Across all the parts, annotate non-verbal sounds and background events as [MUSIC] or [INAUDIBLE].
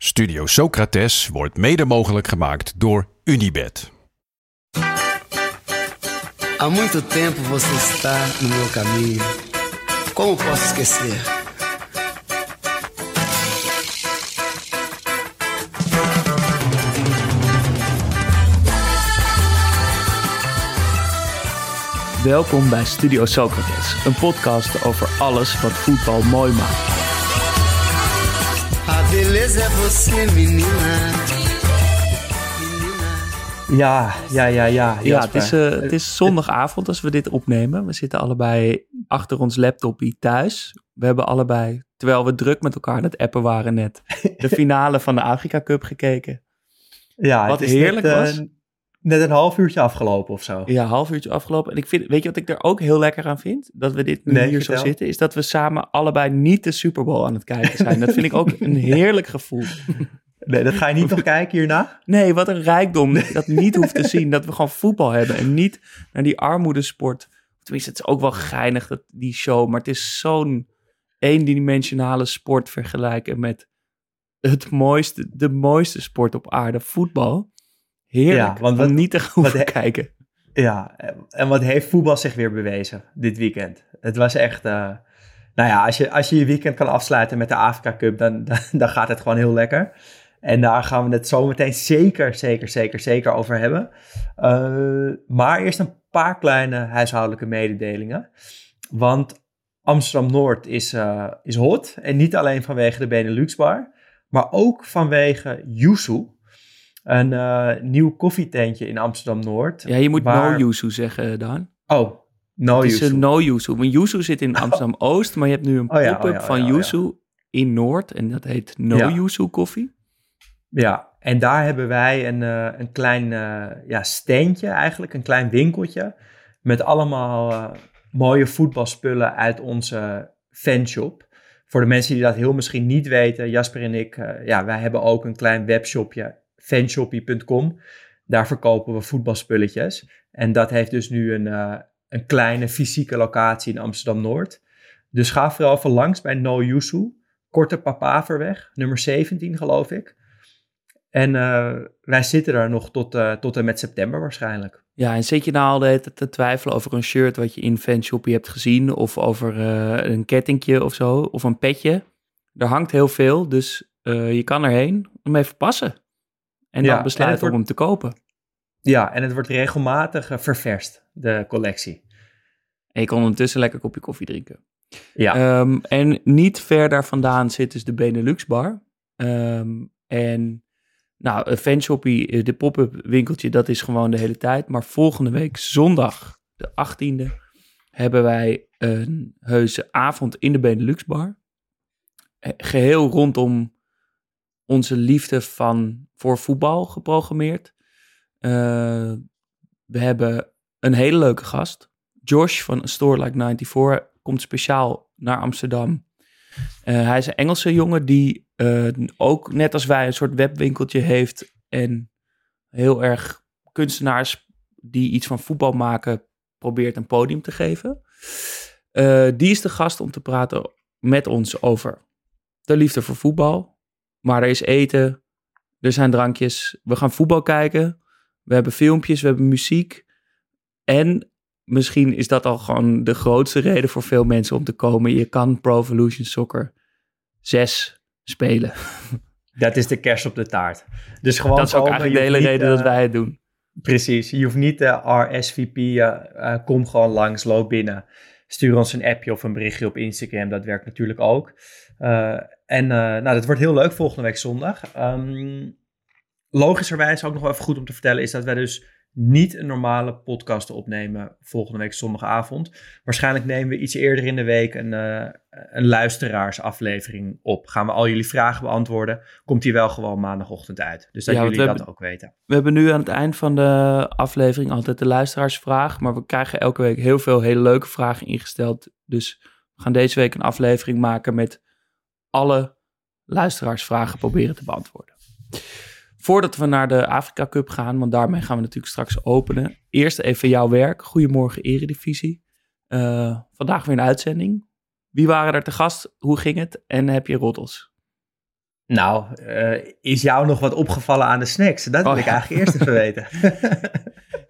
Studio Socrates wordt mede mogelijk gemaakt door Unibed. Há muito tempo você está no meu caminho. Como posso esquecer? Welkom bij Studio Socrates, een podcast over alles wat voetbal mooi maakt. A beleza é você, menina. Ja, ja, ja, ja. Ja, het is, eh, het is zondagavond als we dit opnemen. We zitten allebei achter ons laptopje thuis. We hebben allebei, terwijl we druk met elkaar aan het appen waren net, de [LAUGHS] finale van de Afrika Cup gekeken. ja, wat het is heerlijk net, eh, was. Net een half uurtje afgelopen of zo. Ja, half uurtje afgelopen. En ik vind, weet je wat ik er ook heel lekker aan vind? Dat we dit nu Nee, hier zo zitten, is dat we samen allebei niet de Super Bowl aan het kijken zijn. Dat vind ik ook een heerlijk gevoel. [LAUGHS] Nee, dat ga je niet nog kijken hierna? Nee, wat een rijkdom. Dat niet hoeft te [LAUGHS] zien. Dat we gewoon voetbal hebben en niet naar die armoedesport. Tenminste, het is ook wel geinig, dat, die show. Maar het is zo'n eendimensionale sport vergelijken met het mooiste, de mooiste sport op aarde, voetbal. Heerlijk, Ja, want wat- niet te he- kijken. Ja, en wat heeft voetbal zich weer bewezen dit weekend? Het was echt... eh, nou ja, als je, als je je weekend kan afsluiten met de Afrika Cup, dan, [LAUGHS] dan, dan gaat het gewoon heel lekker. En daar gaan we het zo meteen zeker, zeker, zeker, zeker over hebben. Eh, maar eerst een paar kleine huishoudelijke mededelingen. Want Amsterdam-Noord is, eh, is hot. En niet alleen vanwege de Benelux Bar, maar ook vanwege Yuzu. Een eh, nieuw koffietentje in Amsterdam-Noord. Ja, je moet waar- no yuzu zeggen, Daan. Oh, no het is een no yuzu. Want yuzu zit in Amsterdam-Oost, maar je hebt nu een Oh ja, pop-up oh ja, oh van oh yuzu in Noord. En dat heet no yuzu koffie. Ja, en daar hebben wij een, eh, een klein eh, ja, steentje eigenlijk, een klein winkeltje. Met allemaal eh, mooie voetbalspullen uit onze fanshop. Voor de mensen die dat heel misschien niet weten, Jasper en ik, eh, ja, wij hebben ook een klein webshopje, fanshoppie.com. Daar verkopen we voetbalspulletjes. En dat heeft dus nu een, eh, een kleine fysieke locatie in Amsterdam-Noord. Dus ga vooral even langs bij No Yusu, Korte Papaverweg, nummer 17 geloof ik. En eh, wij zitten daar nog tot, eh, tot en met september waarschijnlijk. Ja, en zit je nou al te twijfelen over een shirt wat je in fanshoppie hebt gezien, of over een kettingje of zo, of een petje? Er hangt heel veel, dus je kan erheen om even passen. En Ja, dan en besluiten om hem te kopen. Ja, en het wordt regelmatig eh, ververst, de collectie. En je kan ondertussen lekker een kopje koffie drinken. Ja, Ehm, en niet ver daar vandaan zit dus de Benelux Bar. Ehm, en nou, een fanshoppie, eh, de pop-up winkeltje, dat is gewoon de hele tijd. Maar volgende week, zondag, de 18e, hebben wij een heuse avond in de Benelux Bar. Eh, Geheel rondom onze liefde van, voor voetbal geprogrammeerd. Eh, we hebben een hele leuke gast. Josh van A Store Like 94 komt speciaal naar Amsterdam. Eh, hij is een Engelse jongen die eh, ook net als wij een soort webwinkeltje heeft. En heel erg kunstenaars die iets van voetbal maken, probeert een podium te geven. Die is de gast om te praten met ons over de liefde voor voetbal. Maar er is eten, er zijn drankjes, we gaan voetbal kijken. We hebben filmpjes, we hebben muziek. En misschien is dat al gewoon de grootste reden voor veel mensen om te komen. Je kan Pro Evolution Soccer 6 spelen. [LAUGHS] dat is de kerst op de taart. Dus gewoon dat is ook komen, eigenlijk de hele reden dat eh, wij het doen. Precies, je hoeft niet de RSVP, eh, eh, kom gewoon langs, loop binnen. Stuur ons een appje of een berichtje op Instagram, dat werkt natuurlijk ook. Eh, en eh, nou, dat wordt heel leuk volgende week zondag. Ehm, logischerwijs ook nog wel even goed om te vertellen is dat wij dus niet een normale podcast opnemen volgende week zondagavond. Waarschijnlijk nemen we iets eerder in de week een, uh, een luisteraarsaflevering op. Gaan we al jullie vragen beantwoorden. Komt die wel gewoon maandagochtend uit. Dus dat jullie dat hebben, ook weten. We hebben nu aan het eind van de aflevering altijd de luisteraarsvraag. Maar we krijgen elke week heel veel hele leuke vragen ingesteld. Dus we gaan deze week een aflevering maken met alle luisteraarsvragen proberen te beantwoorden. Voordat we naar de Afrika Cup gaan, want daarmee gaan we natuurlijk straks openen. Eerst even jouw werk. Goedemorgen Eredivisie. Uh, vandaag weer een uitzending. Wie waren er te gast? Hoe ging het? En heb je roddels? Nou, uh, is jou nog wat opgevallen aan de snacks? Dat wil oh, ik eigenlijk eerst even weten.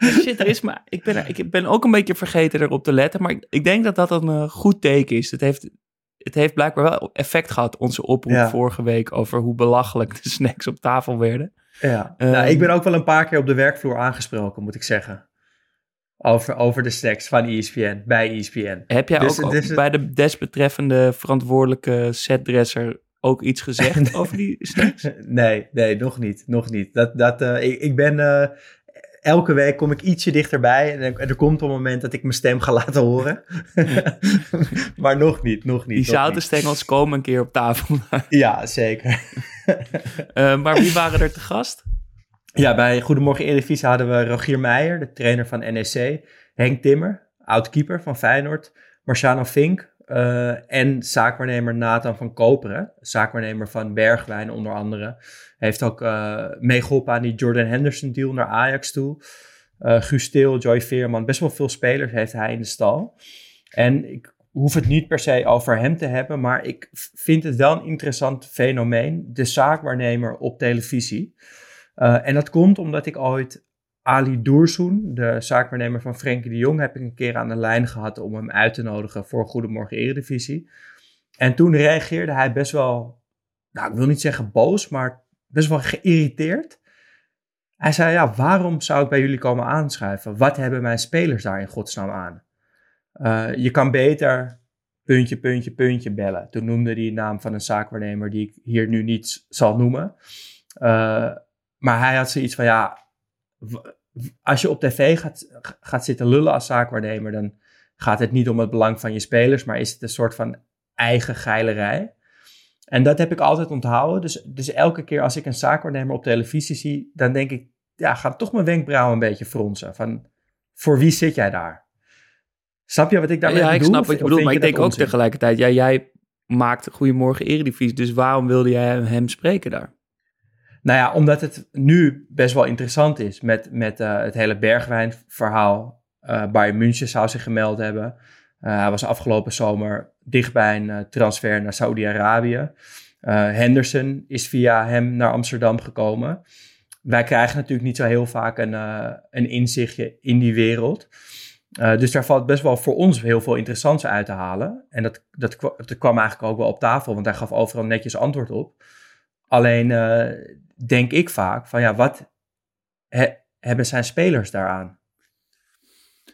[LAUGHS] Shit, er is maar, ik, ben, ik ben ook een beetje vergeten erop te letten, maar ik, ik denk dat dat een uh, goed teken is. Het heeft, het heeft blijkbaar wel effect gehad, onze oproep vorige week, over hoe belachelijk de [LAUGHS] snacks op tafel werden. Ja, nou, ik ehm, ben ook wel een paar keer op de werkvloer aangesproken, moet ik zeggen. Over, over de snacks van ESPN, bij ESPN. Heb jij dus, ook, dus, bij de desbetreffende verantwoordelijke setdresser ook iets gezegd [LAUGHS] over die snacks? Nee, nee, nog niet, nog niet. Dat, dat, uh, ik, ik ben... Uh, elke week kom ik ietsje dichterbij. En er, komt een moment dat ik mijn stem ga [LAUGHS] laten horen. [LAUGHS] maar nog niet, nog niet. Die zouten stengels komen een keer op tafel. [LAUGHS] ja, zeker. uh, maar wie waren er te gast? Ja, bij Goedemorgen Eredivisie hadden we Rogier Meijer, de trainer van NEC. Henk Timmer, oud-keeper van Feyenoord. Marciano Fink uh, en zaakwaarnemer Nathan van Koperen. Zaakwaarnemer van Bergwijn onder andere. Heeft ook uh, meegeholpen aan die Jordan Henderson deal naar Ajax toe. Uh, Joy Veerman, best wel veel spelers heeft hij in de stal. En ik hoef het niet per se over hem te hebben, maar ik vind het wel een interessant fenomeen. De zaakwaarnemer op televisie. En dat komt omdat ik ooit Ali Doersoen, de zaakwaarnemer van Frenkie de Jong, heb ik een keer aan de lijn gehad om hem uit te nodigen voor Goedemorgen Eredivisie. En toen reageerde hij best wel, nou ik wil niet zeggen boos, maar best wel geïrriteerd. Hij zei, ja, waarom zou ik bij jullie komen aanschuiven? Wat hebben mijn spelers daar in godsnaam aan? Uh, je kan beter puntje, puntje, puntje bellen. Toen noemde hij de naam van een zaakwaarnemer die ik hier nu niet zal noemen. Uh, maar hij had zoiets van, ja, als je op tv gaat, gaat zitten lullen als zaakwaarnemer, dan gaat het niet om het belang van je spelers, maar is het een soort van eigen geilerij. En dat heb ik altijd onthouden. Dus, dus elke keer als ik een zaakwaarnemer op televisie zie, dan denk ik, ja, gaat toch mijn wenkbrauwen een beetje fronsen. Van, voor wie zit jij daar? Snap je wat ik daarmee bedoel? Ja, ik snap wat je bedoelt, maar ik denk ook tegelijkertijd, ja, jij maakt Goedemorgen Eredivisie, dus waarom wilde jij hem spreken daar? Nou ja, omdat het nu best wel interessant is met, met uh, het hele Bergwijn-verhaal. Uh, Bayern München zou zich gemeld hebben. Uh, hij was afgelopen zomer dicht bij een transfer naar Saudi-Arabië. Henderson is via hem naar Amsterdam gekomen. Wij krijgen natuurlijk niet zo heel vaak een, een inzichtje in die wereld. dus daar valt best wel voor ons heel veel interessants uit te halen. En dat, dat, dat kwam eigenlijk ook wel op tafel, want hij gaf overal netjes antwoord op. Alleen denk ik vaak van ja, wat hebben zijn spelers daaraan?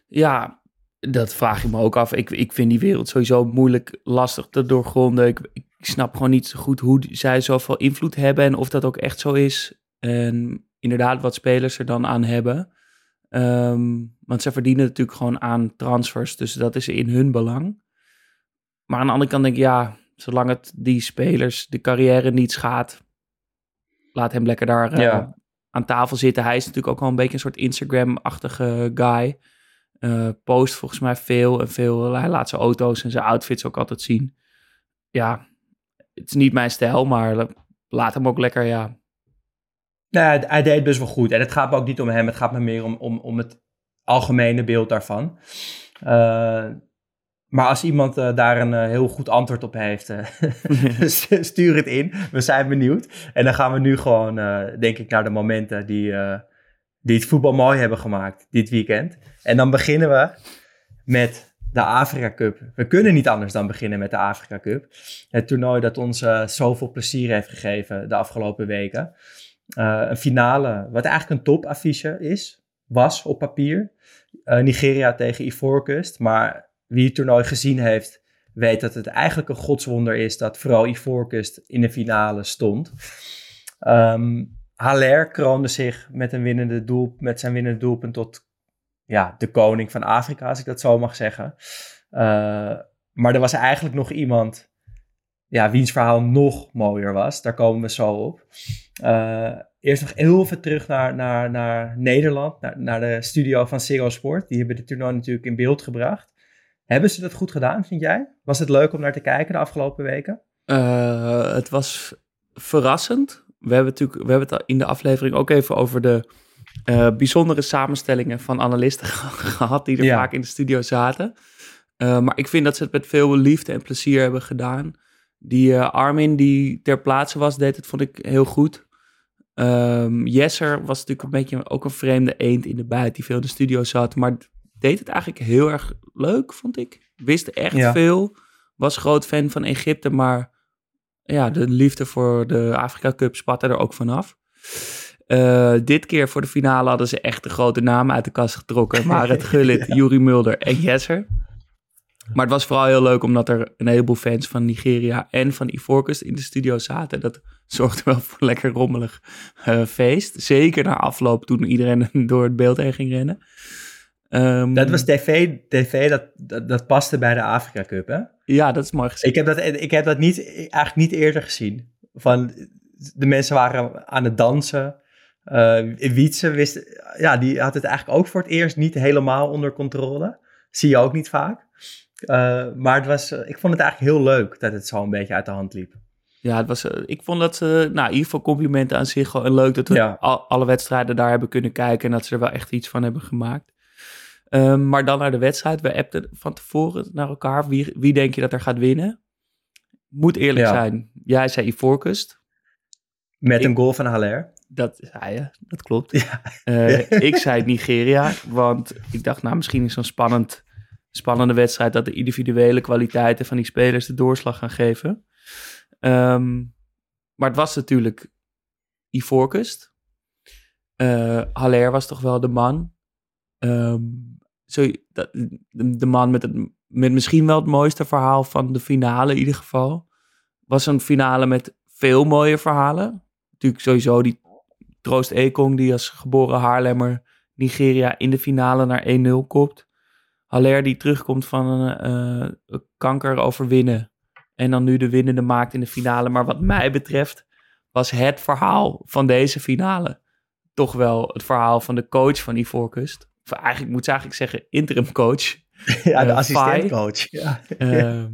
Ja, dat vraag ik me ook af. Ik, ik vind die wereld sowieso moeilijk, lastig te doorgronden. Ik, ik snap gewoon niet zo goed hoe zij zoveel invloed hebben en of dat ook echt zo is. En inderdaad, wat spelers er dan aan hebben. Um, want ze verdienen natuurlijk gewoon aan transfers, dus dat is in hun belang. Maar aan de andere kant denk ik, ja, zolang het die spelers de carrière niet schaadt, laat hem lekker daar uh, aan tafel zitten. Hij is natuurlijk ook wel een beetje een soort Instagram-achtige guy. Uh, post volgens mij veel en veel. Hij laat zijn auto's en zijn outfits ook altijd zien. Ja, het is niet mijn stijl, maar laat hem ook lekker, ja. Nou, hij, hij deed best wel goed. En het gaat me ook niet om hem, het gaat me meer om, om, om het algemene beeld daarvan. Uh, maar als iemand uh, daar een uh, heel goed antwoord op heeft, [LAUGHS] [LAUGHS] uh, stuur het in. We zijn benieuwd. En dan gaan we nu gewoon, denk ik, naar de momenten die, die het voetbal mooi hebben gemaakt dit weekend. En dan beginnen we met de Afrika Cup. We kunnen niet anders dan beginnen met de Afrika Cup. Het toernooi dat ons zoveel plezier heeft gegeven de afgelopen weken. een finale, wat eigenlijk een topaffiche is, was op papier. Nigeria tegen Ivoorkust, maar wie het toernooi gezien heeft, weet dat het eigenlijk een godswonder is dat vooral Ivoorkust in de finale stond. Um, Haller kroonde zich met, een winnende doel, met zijn winnende doelpunt tot ja, de koning van Afrika, als ik dat zo mag zeggen. Uh, maar er was eigenlijk nog iemand ja, wiens verhaal nog mooier was. Daar komen we zo op. Uh, eerst nog heel even terug naar, naar, naar Nederland, naar, naar de studio van Ziggo Sport. Die hebben de toernooi natuurlijk in beeld gebracht. Hebben ze dat goed gedaan, vind jij? Was het leuk om naar te kijken de afgelopen weken? Uh, het was verrassend. We hebben, natuurlijk, we hebben het in de aflevering ook even over de uh, bijzondere samenstellingen van analisten [LAUGHS] gehad die er vaak in de studio zaten. Uh, maar ik vind dat ze het met veel liefde en plezier hebben gedaan. Die Armin die ter plaatse was, deed het, vond ik heel goed. Um, Jesser was natuurlijk een beetje ook een vreemde eend in de buit die veel in de studio zat. Maar deed het eigenlijk heel erg leuk, vond ik. Wist echt veel. Was groot fan van Egypte, maar ja, de liefde voor de Afrika Cup spatte er ook vanaf. Uh, dit keer voor de finale hadden ze echt de grote namen uit de kast getrokken. [LAUGHS] Marit Gullit, ja. Juri Mulder en Jesser. Maar het was vooral heel leuk omdat er een heleboel fans van Nigeria en van Ivoorkust in de studio zaten. Dat zorgde wel voor een lekker rommelig uh, feest. Zeker na afloop toen iedereen [LAUGHS] door het beeld heen ging rennen. Um, dat was tv, tv dat, dat, dat, paste bij de Afrika Cup, hè? Ja, dat is mooi gezien. Ik heb dat, ik heb dat niet, eigenlijk niet eerder gezien. Van, de mensen waren aan het dansen. Uh, Wietse wist, ja, die had het eigenlijk ook voor het eerst niet helemaal onder controle. Zie je ook niet vaak. Uh, maar het was, ik vond het eigenlijk heel leuk dat het zo een beetje uit de hand liep. Ja, het was, ik vond dat ze, nou, in ieder geval complimenten aan zich. Gewoon leuk dat we ja. al, alle wedstrijden daar hebben kunnen kijken en dat ze er wel echt iets van hebben gemaakt. Um, maar dan naar de wedstrijd. We appten van tevoren naar elkaar. Wie, wie denk je dat er gaat winnen? Moet eerlijk ja. zijn. Jij zei Ivoorkust. Met ik, een goal van Haller. Dat zei je, dat klopt. Ja. Uh, [LAUGHS] ik zei Nigeria, want ik dacht, nou, misschien is zo'n spannend, spannende wedstrijd dat de individuele kwaliteiten van die spelers de doorslag gaan geven. Um, maar het was natuurlijk Ivoorkust. Uh, Haller was toch wel de man. Um, zo, dat, de man met, het, met misschien wel het mooiste verhaal van de finale in ieder geval. Was een finale met veel mooie verhalen. Natuurlijk sowieso die Troost Ekong die als geboren Haarlemmer Nigeria in de finale naar 1-0 kopt. Haller die terugkomt van een uh, kanker overwinnen. En dan nu de winnende maakt in de finale. Maar wat mij betreft was het verhaal van deze finale toch wel het verhaal van de coach van Ivoorkust of eigenlijk moet ze eigenlijk zeggen interim coach. [LAUGHS] Ja, de uh, assistentcoach. Ja. Uh,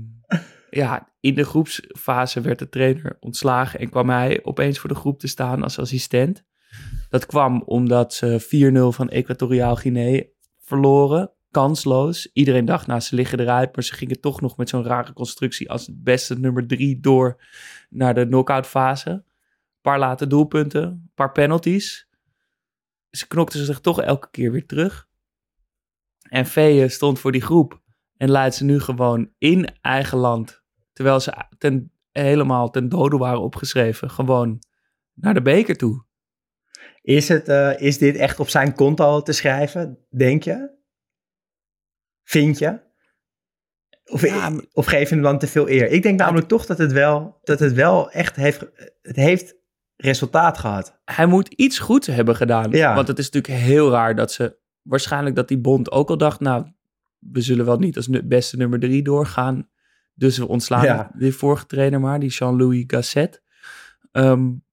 ja, in de groepsfase werd de trainer ontslagen en kwam hij opeens voor de groep te staan als assistent. Dat kwam omdat ze 4-0 van Equatoriaal Guinea verloren. Kansloos. Iedereen dacht, nou, ze liggen eruit. Maar ze gingen toch nog met zo'n rare constructie als het beste nummer drie door naar de knockout fase. Een paar late doelpunten, een paar penalties ze knokten zich toch elke keer weer terug. En Vee stond voor die groep en leidt ze nu gewoon in eigen land. Terwijl ze ten, helemaal ten dode waren opgeschreven. Gewoon naar de beker toe. Is, het, uh, is dit echt op zijn konto te schrijven, denk je? Vind je? Of, ja, of geef je hem dan te veel eer? Ik denk namelijk toch dat het wel, dat het wel echt heeft, het heeft resultaat gehad. Hij moet iets goeds hebben gedaan. Ja. Want het is natuurlijk heel raar dat ze... Waarschijnlijk dat die bond ook al dacht... Nou, we zullen wel niet als beste nummer drie doorgaan. Dus we ontslaan ja. die vorige trainer maar, die Jean-Louis Gasset. Um,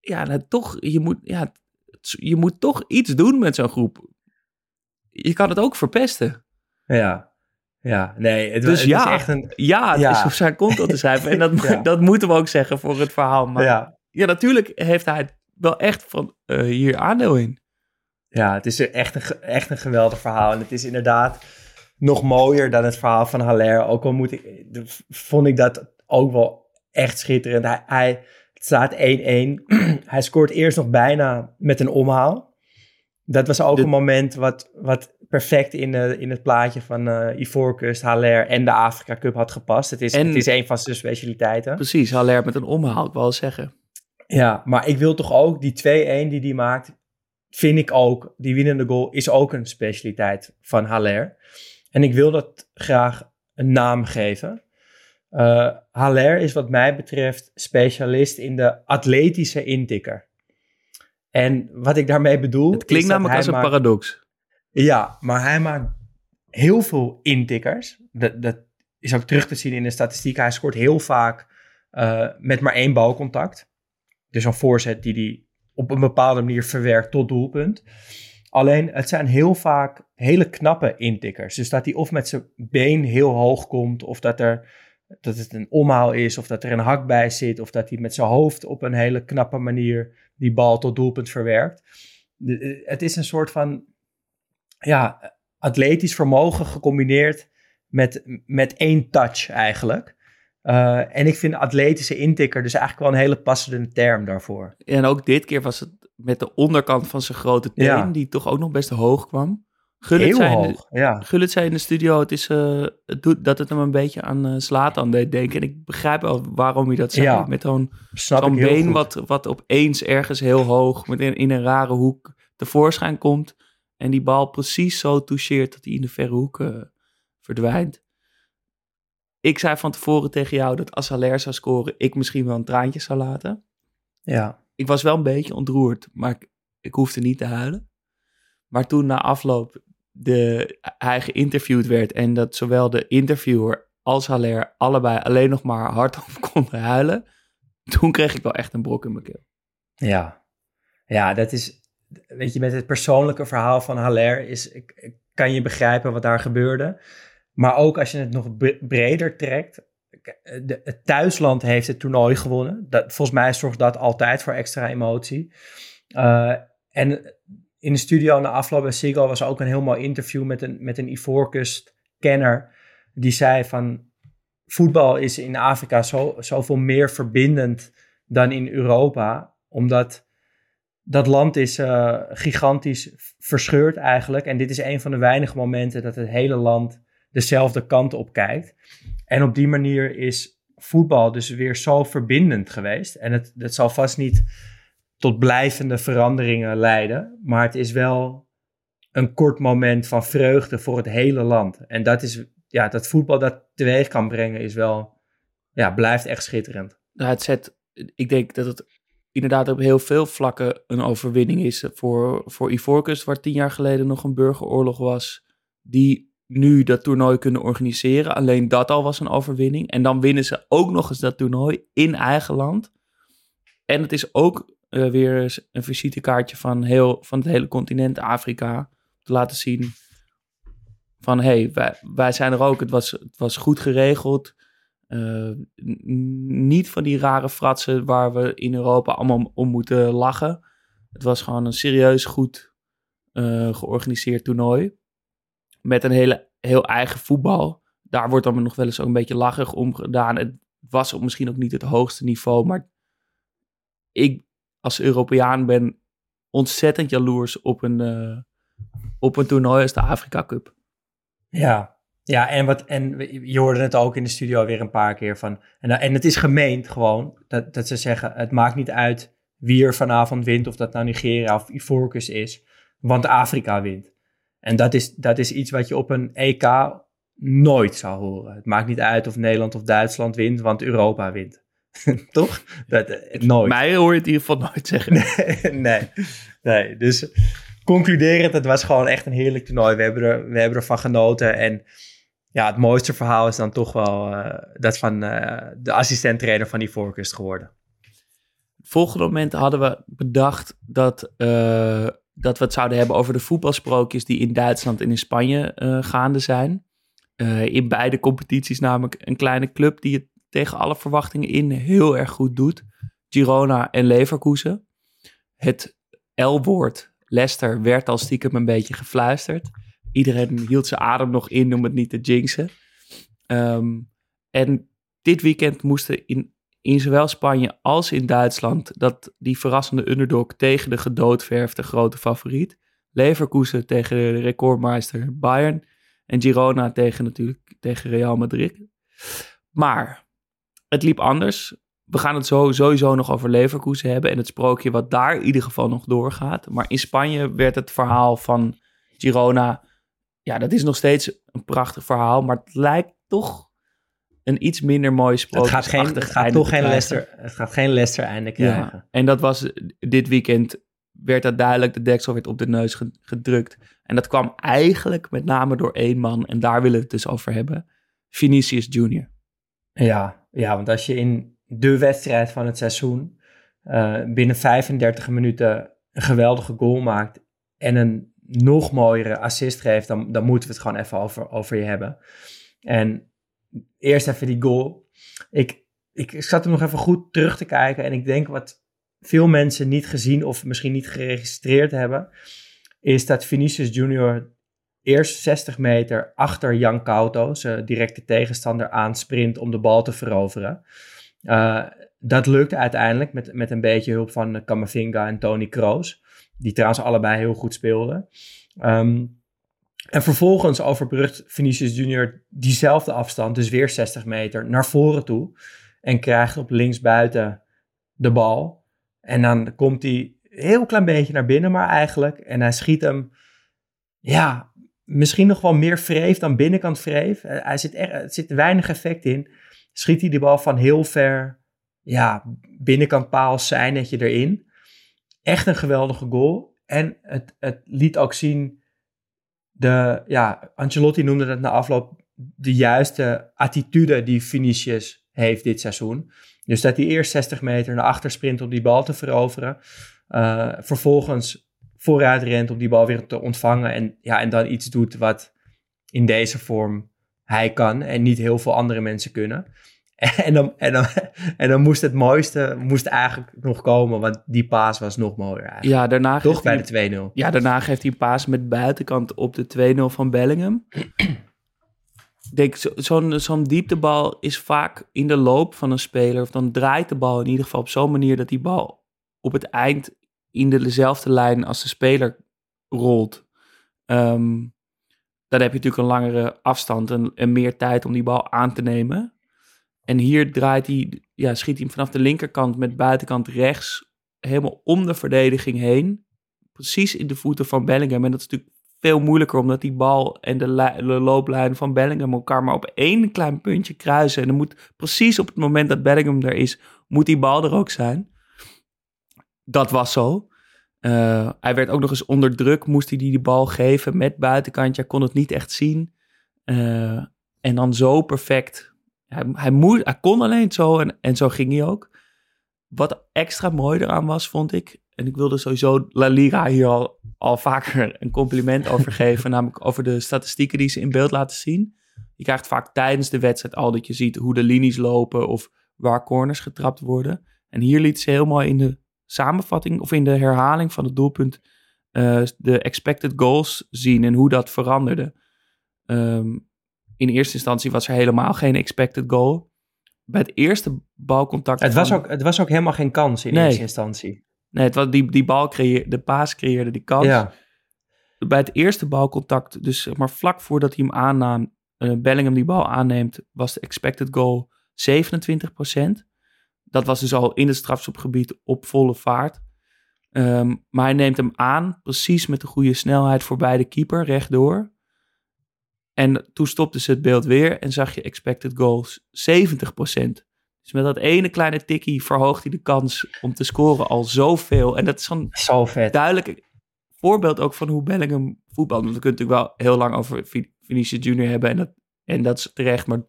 ja, nou, toch, je moet, ja, je moet toch iets doen met zo'n groep. Je kan het ook verpesten. Ja. Ja, nee, het, dus het ja, is echt een... Ja, het is op zijn konto te schrijven. En [LAUGHS] dat, ja. dat moeten we ook zeggen voor het verhaal. Maar ja, ja natuurlijk heeft hij wel echt van uh, hier aandeel in. Ja, het is echt een, echt een geweldig verhaal. En het is inderdaad nog mooier dan het verhaal van Haller. Ook al moet ik, vond ik dat ook wel echt schitterend. Hij, hij het staat 1-1. [CLEARS THROAT] hij scoort eerst nog bijna met een omhaal. Dat was ook een moment wat, wat perfect in, uh, in het plaatje van uh, Ivoorkust, Haller en de Afrika Cup had gepast. Het is, en, het is een van zijn specialiteiten. Precies, Haller met een omhaal, ik wel zeggen. Ja, maar ik wil toch ook die 2-1 die die maakt, vind ik ook, die winnende goal is ook een specialiteit van Haller. En ik wil dat graag een naam geven. Uh, Haller is wat mij betreft specialist in de atletische intikker. En wat ik daarmee bedoel. Het klinkt namelijk als een paradox. Ja, maar hij maakt heel veel intikkers. Dat, dat is ook terug te zien in de statistiek. Hij scoort heel vaak uh, met maar één balcontact. Dus een voorzet die hij op een bepaalde manier verwerkt tot doelpunt. Alleen het zijn heel vaak hele knappe intikkers. Dus dat hij of met zijn been heel hoog komt, of dat, er, dat het een omhaal is, of dat er een hak bij zit, of dat hij met zijn hoofd op een hele knappe manier die bal tot doelpunt verwerkt. De, het is een soort van ja, atletisch vermogen gecombineerd met, met één touch eigenlijk. Uh, en ik vind atletische intikker dus eigenlijk wel een hele passende term daarvoor. En ook dit keer was het met de onderkant van zijn grote teen, die toch ook nog best hoog kwam. Gullit Heel zei hoog, de, ja. Gullit zei in de studio het is, uh, het doet, dat het hem een beetje aan uh, Zlatan deed denken. En ik begrijp wel waarom hij dat zei. Ja, met zo'n zo'n been wat, wat opeens ergens heel hoog met in, in een rare hoek tevoorschijn komt. En die bal precies zo toucheert dat hij in de verre hoek uh, verdwijnt. Ik zei van tevoren tegen jou dat als Haller zou scoren, ik misschien wel een traantje zou laten. Ja. Ik was wel een beetje ontroerd, maar ik, ik hoefde niet te huilen. Maar toen na afloop de, hij geïnterviewd werd en dat zowel de interviewer als Haller allebei alleen nog maar hardop [LAUGHS] konden huilen, toen kreeg ik wel echt een brok in mijn keel. Ja, ja dat is, weet je, met het persoonlijke verhaal van Haller is, kan je begrijpen wat daar gebeurde. Maar ook als je het nog breder trekt, de, het thuisland heeft het toernooi gewonnen. Dat, volgens mij zorgt dat altijd voor extra emotie. Uh, en in de studio na afloop bij Sigel was ook een heel mooi interview met een, met een Ivoorkust-kenner. Die zei van, voetbal is in Afrika zo, zoveel meer verbindend dan in Europa. Omdat dat land is uh, gigantisch verscheurd eigenlijk. En dit is een van de weinige momenten dat het hele land dezelfde kant op kijkt. En op die manier is voetbal dus weer zo verbindend geweest. En het, het zal vast niet tot blijvende veranderingen leiden. Maar het is wel een kort moment van vreugde voor het hele land. En dat is, ja, dat voetbal dat teweeg kan brengen, is wel, ja, blijft echt schitterend. Nou, het zet, ik denk dat het inderdaad op heel veel vlakken een overwinning is voor, voor waar tien jaar geleden nog een burgeroorlog was, die nu dat toernooi kunnen organiseren. Alleen dat al was een overwinning. En dan winnen ze ook nog eens dat toernooi in eigen land. En het is ook uh, weer een visitekaartje van, heel, van het hele continent Afrika. Te laten zien van, hé, hey, wij, wij zijn er ook. Het was, het was goed geregeld. Uh, niet van die rare fratsen waar we in Europa allemaal om moeten lachen. Het was gewoon een serieus goed uh, georganiseerd toernooi met een hele, heel eigen voetbal. Daar wordt dan nog wel eens ook een beetje lachig om gedaan. Het was misschien ook niet het hoogste niveau, maar ik als Europeaan ben ontzettend jaloers op een, uh, op een toernooi als de Afrika Cup. Ja, ja en, wat, en je hoorde het ook in de studio weer een paar keer van. En, en het is gemeend gewoon dat, dat ze zeggen: het maakt niet uit wie er vanavond wint, of dat nou Nigeria of Ivoorkust is, want Afrika wint. En dat is, dat is iets wat je op een EK nooit zou horen. Het maakt niet uit of Nederland of Duitsland wint, want Europa wint. [LAUGHS] Toch? Dat, eh, nooit. Mij hoor je het in ieder geval nooit zeggen. [LAUGHS] nee, nee, Dus concluderend, het was gewoon echt een heerlijk toernooi. We hebben, er, we hebben ervan genoten. En ja, het mooiste verhaal is dan toch wel uh, dat van uh, de assistent-trainer van die voorkust geworden. Volgende moment hadden we bedacht dat dat we het zouden hebben over de voetbalsprookjes die in Duitsland en in Spanje gaande zijn. In beide competities namelijk een kleine club die het tegen alle verwachtingen in heel erg goed doet. Girona en Leverkusen. Het L-woord Leicester werd al stiekem een beetje gefluisterd. Iedereen hield zijn adem nog in om het niet te jinxen. Um, en dit weekend moesten in in zowel Spanje als in Duitsland dat die verrassende underdog tegen de gedoodverfde grote favoriet. Leverkusen tegen de recordmeister Bayern. En Girona tegen natuurlijk tegen Real Madrid. Maar het liep anders. We gaan het zo, sowieso nog over Leverkusen hebben. En het sprookje wat daar in ieder geval nog doorgaat. Maar in Spanje werd het verhaal van Girona. Ja, dat is nog steeds een prachtig verhaal. Maar het lijkt toch een iets minder mooi Het gaat, geen, het gaat toch geen. Leicester, het gaat geen Leicester einde krijgen. Ja, en dat was dit weekend, werd dat duidelijk, de deksel werd op de neus ge- gedrukt. En dat kwam eigenlijk met name door één man, en daar willen we het dus over hebben. Vinicius Junior. Ja, ja, want als je in de wedstrijd van het seizoen eh, binnen 35 minuten een geweldige goal maakt en een nog mooiere assist geeft, dan, dan moeten we het gewoon even over, over je hebben. En eerst even die goal. Ik, ik, zat hem nog even goed terug te kijken en ik denk wat veel mensen niet gezien of misschien niet geregistreerd hebben, is dat Vinicius Junior eerst 60 meter achter Jan Couto, zijn directe tegenstander, aansprint om de bal te veroveren. Uh, dat lukte uiteindelijk met, met een beetje hulp van Camavinga en Tony Kroos, die trouwens allebei heel goed speelden. Um, en vervolgens overbrugt Vinicius Junior diezelfde afstand, dus weer 60 meter, naar voren toe. En krijgt op linksbuiten de bal. En dan komt hij heel klein beetje naar binnen, maar eigenlijk. En hij schiet hem, ja, misschien nog wel meer vreef dan binnenkant vreef. Hij zit er, zit weinig effect in. Schiet hij die bal van heel ver, ja, binnenkant paal, zijnetje erin. Echt een geweldige goal. En het, het liet ook zien de, ja, Ancelotti noemde dat na afloop de juiste attitude die Vinicius heeft dit seizoen. Dus dat hij eerst 60 meter naar achter sprint om die bal te veroveren. Uh, vervolgens vooruit rent om die bal weer te ontvangen. En, ja, en dan iets doet wat in deze vorm hij kan en niet heel veel andere mensen kunnen. [LAUGHS] En dan, en, dan, en dan moest het mooiste moest eigenlijk nog komen, want die paas was nog mooier eigenlijk. Ja, daarna Toch bij hij, de 2-0. Ja, daarna geeft hij een paas met buitenkant op de 2-0 van Bellingham. Ik denk, zo'n zo'n dieptebal is vaak in de loop van een speler, of dan draait de bal in ieder geval op zo'n manier dat die bal op het eind in dezelfde lijn als de speler rolt. Um, dan heb je natuurlijk een langere afstand en, en meer tijd om die bal aan te nemen. En hier draait hij, ja, schiet hij hem vanaf de linkerkant met buitenkant rechts helemaal om de verdediging heen. Precies in de voeten van Bellingham. En dat is natuurlijk veel moeilijker omdat die bal en de, de looplijn van Bellingham elkaar maar op één klein puntje kruisen. En dan moet precies op het moment dat Bellingham er is, moet die bal er ook zijn. Dat was zo. Uh, hij werd ook nog eens onder druk, moest hij die, bal geven met buitenkantje. Hij kon het niet echt zien. Uh, en dan zo perfect hij, hij, moest, hij kon alleen zo en, en zo ging hij ook. Wat extra mooi eraan was, vond ik. En ik wilde sowieso La Liga hier al, al vaker [LAUGHS] een compliment over geven. [LAUGHS] namelijk over de statistieken die ze in beeld laten zien. Je krijgt vaak tijdens de wedstrijd al dat je ziet hoe de linies lopen of waar corners getrapt worden. En hier liet ze heel mooi in de samenvatting of in de herhaling van het doelpunt uh, de expected goals zien en hoe dat veranderde. Um, in eerste instantie was er helemaal geen expected goal. Bij het eerste balcontact. Het, was, van... ook, het was ook helemaal geen kans in nee. eerste instantie. Nee, het was die, die bal creëerde, de paas creëerde die kans. Ja. Bij het eerste balcontact, dus zeg maar vlak voordat hij hem aannam, uh, Bellingham die bal aanneemt, was de expected goal 27%. Dat was dus al in het strafschopgebied op volle vaart. Um, maar hij neemt hem aan, precies met de goede snelheid voorbij de keeper, rechtdoor. En toen stopte ze het beeld weer en zag je expected goals 70%. Dus met dat ene kleine tikkie verhoogt hij de kans om te scoren al zoveel. En dat is zo'n Zo vet. duidelijk voorbeeld ook van hoe Bellingham voetbalt. Want we kunnen natuurlijk wel heel lang over Vinicius Junior hebben en dat, en dat is terecht. Maar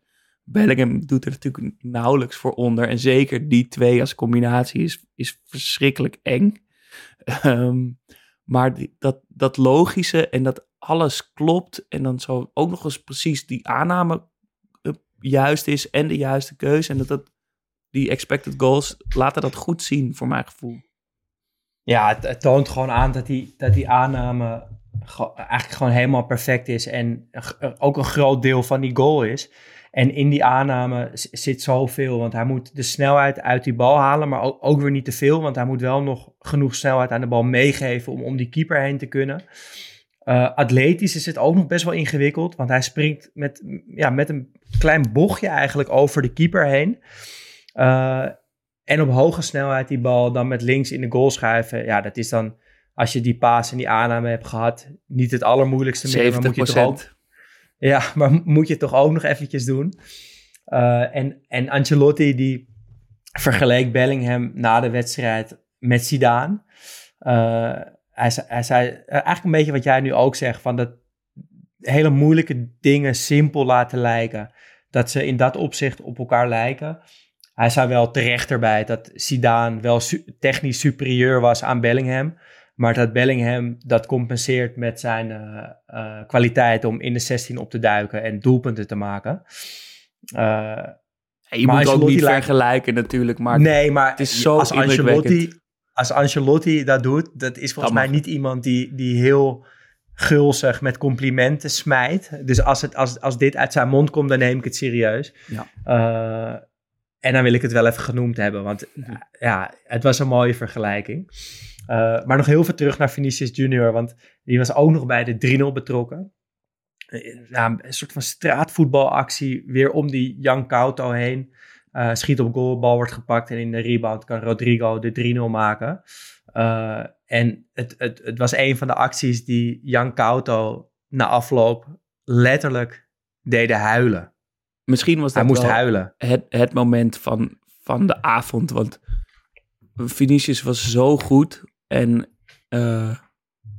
Bellingham doet er natuurlijk nauwelijks voor onder. En zeker die twee als combinatie is, is verschrikkelijk eng. Um, [LAUGHS] maar die, dat, dat logische en dat alles klopt en dan zo ook nog eens precies die aanname uh, juist is en de juiste keuze. En dat, dat die expected goals laten dat goed zien voor mijn gevoel. Ja, het, toont gewoon aan dat die, dat die aanname eigenlijk gewoon helemaal perfect is en ook een groot deel van die goal is. En in die aanname zit zoveel, want hij moet de snelheid uit die bal halen, maar ook, ook, weer niet te veel, want hij moet wel nog genoeg snelheid aan de bal meegeven om om die keeper heen te kunnen. Uh, atletisch is het ook nog best wel ingewikkeld, want hij springt met, ja, met een klein bochtje eigenlijk over de keeper heen. Uh, en op hoge snelheid die bal dan met links in de goal schuiven. Ja, dat is dan, als je die paas en die aanname hebt gehad, niet het allermoeilijkste meer. 70%. Maar moet je toch ook, ja, [LAUGHS] maar moet je het toch ook nog eventjes doen. Uh, en, en Ancelotti die vergeleek Bellingham na de wedstrijd met Zidane. Hij, hij zei eigenlijk een beetje wat jij nu ook zegt, van dat hele moeilijke dingen simpel laten lijken. Dat ze in dat opzicht op elkaar lijken. Hij zei wel terecht erbij dat Zidane wel technisch superieur was aan Bellingham. Maar dat Bellingham dat compenseert met zijn uh, uh, kwaliteit om in de 16 op te duiken en doelpunten te maken. Uh, je moet ook niet vergelijken natuurlijk, maar nee, maar het is zo als Ancelotti, als Ancelotti dat doet, dat is volgens mij niet iemand die, die heel gulzig met complimenten smijt. Dus als, het, als, als dit uit zijn mond komt, dan neem ik het serieus. Ja. en dan wil ik het wel even genoemd hebben, want ja, het was een mooie vergelijking. Uh, maar nog heel veel terug naar Vinicius Junior, want die was ook nog bij de 3-0 betrokken. Een soort van straatvoetbalactie, weer om die Jan Couto heen. Uh, schiet op goal, bal wordt gepakt en in de rebound kan Rodrigo de 3-0 maken. Uh, en het, het, het was een van de acties die Jan Couto na afloop letterlijk deden huilen. Misschien was dat Hij moest huilen. Het, het moment van, van de avond, want Vinicius was zo goed en uh,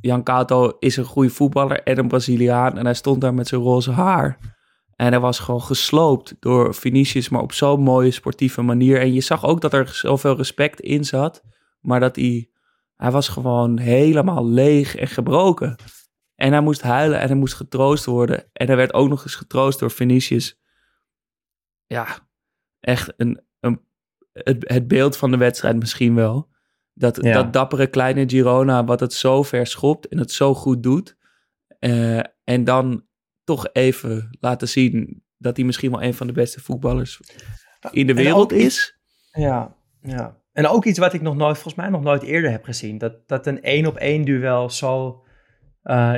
Jan Cato is een goede voetballer en een Braziliaan. En hij stond daar met zijn roze haar. En hij was gewoon gesloopt door Vinicius, maar op zo'n mooie sportieve manier. En je zag ook dat er zoveel respect in zat. Maar dat hij, hij was gewoon helemaal leeg en gebroken. En hij moest huilen en hij moest getroost worden. En hij werd ook nog eens getroost door Vinicius. Ja, echt een, een, het, het beeld van de wedstrijd misschien wel. Dat, dat dappere kleine Girona, wat het zo ver schopt en het zo goed doet. Uh, en dan toch even laten zien dat hij misschien wel een van de beste voetballers in de wereld is. Ja, ja. En ook iets wat ik nog nooit, volgens mij nog nooit eerder heb gezien. Dat, dat een één op één duel zo uh,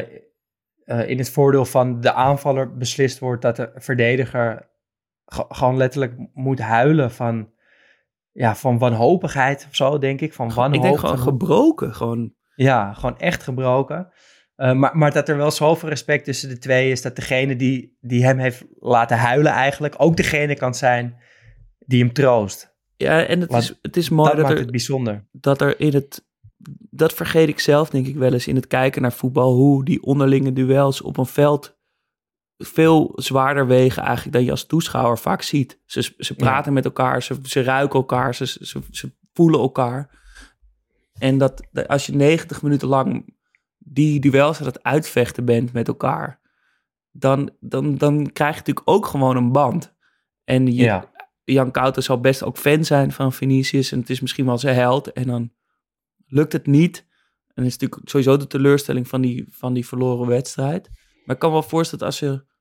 uh, in het voordeel van de aanvaller beslist wordt dat de verdediger gewoon letterlijk moet huilen van ja, van wanhopigheid of zo, denk ik. Van wanhoop. Ik denk gewoon gebroken. Gewoon. Ja, gewoon echt gebroken. Uh, maar, maar dat er wel zoveel respect tussen de twee is, dat degene die, die hem heeft laten huilen eigenlijk ook degene kan zijn die hem troost. Ja, en het, is, het is mooi dat, dat maakt er, het bijzonder. dat er in het, dat vergeet ik zelf denk ik wel eens in het kijken naar voetbal, hoe die onderlinge duels op een veld veel zwaarder wegen eigenlijk dan je als toeschouwer vaak ziet. Ze, ze praten met elkaar, ze, ze ruiken elkaar, ze, ze, ze voelen elkaar. En dat, als je 90 minuten lang die duels aan het uitvechten bent met elkaar, dan, dan, dan krijg je natuurlijk ook gewoon een band. En je, Jan Kouter zal best ook fan zijn van Vinicius en het is misschien wel zijn held. En dan lukt het niet. En is natuurlijk sowieso de teleurstelling van die, van die verloren wedstrijd. Maar ik kan wel voorstellen dat als je...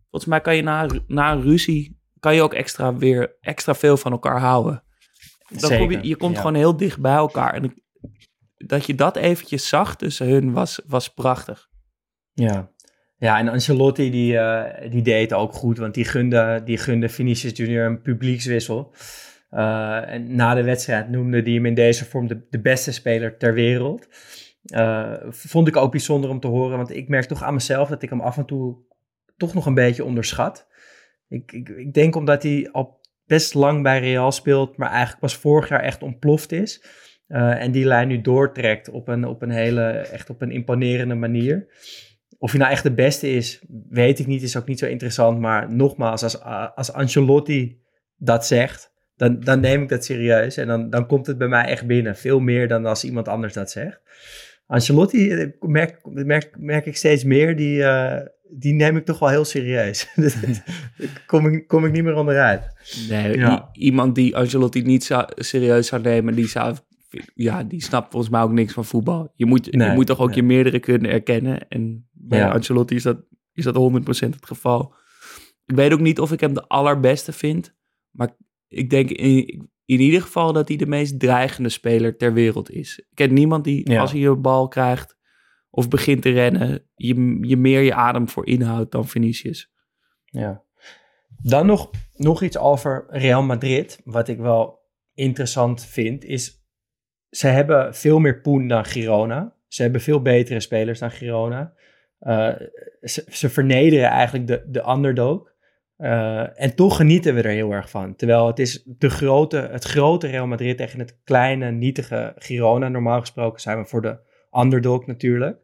Volgens mij kan je na, na een ruzie... kan je ook extra weer extra veel van elkaar houden. Dan kom je, je komt gewoon heel dicht bij elkaar. En dat je dat eventjes zag tussen hun was, was prachtig. Ja. Ja, en Ancelotti die, uh, die deed ook goed, want die gunde, die gunde Vinicius Junior een publiekswissel. Uh, en na de wedstrijd noemde hij hem in deze vorm de, de beste speler ter wereld. Uh, vond ik ook bijzonder om te horen, want ik merk toch aan mezelf dat ik hem af en toe toch nog een beetje onderschat. Ik, ik, ik denk omdat hij al best lang bij Real speelt, maar eigenlijk pas vorig jaar echt ontploft is. Uh, en die lijn nu doortrekt op een, op een hele, echt op een imponerende manier. Of hij nou echt de beste is, weet ik niet, is ook niet zo interessant. Maar nogmaals, als, als Ancelotti dat zegt, dan, dan neem ik dat serieus. En dan, dan komt het bij mij echt binnen. Veel meer dan als iemand anders dat zegt. Ancelotti eh, merk, merk, merk ik steeds meer, die, uh, die neem ik toch wel heel serieus. [LAUGHS] [LAUGHS] kom, ik, kom ik niet meer onderuit. Nee, ja. iemand die Ancelotti niet zou, serieus zou nemen, die, zou, ja, die snapt volgens mij ook niks van voetbal. Je moet, nee, je moet toch ook nee. je meerdere kunnen erkennen. En bij ja. Ancelotti is dat, is dat 100% het geval. Ik weet ook niet of ik hem de allerbeste vind, maar ik denk, in, in ieder geval dat hij de meest dreigende speler ter wereld is. Ik ken niemand die, ja. als hij een bal krijgt of begint te rennen, je, je meer je adem voor inhoudt dan Vinicius. Ja. Dan nog, nog iets over Real Madrid, wat ik wel interessant vind, is ze hebben veel meer poen dan Girona. Ze hebben veel betere spelers dan Girona. Uh, ze, vernederen eigenlijk de, de underdog. Uh, en toch genieten we er heel erg van. Terwijl het is de grote, het grote Real Madrid tegen het kleine, nietige Girona. Normaal gesproken zijn we voor de underdog natuurlijk.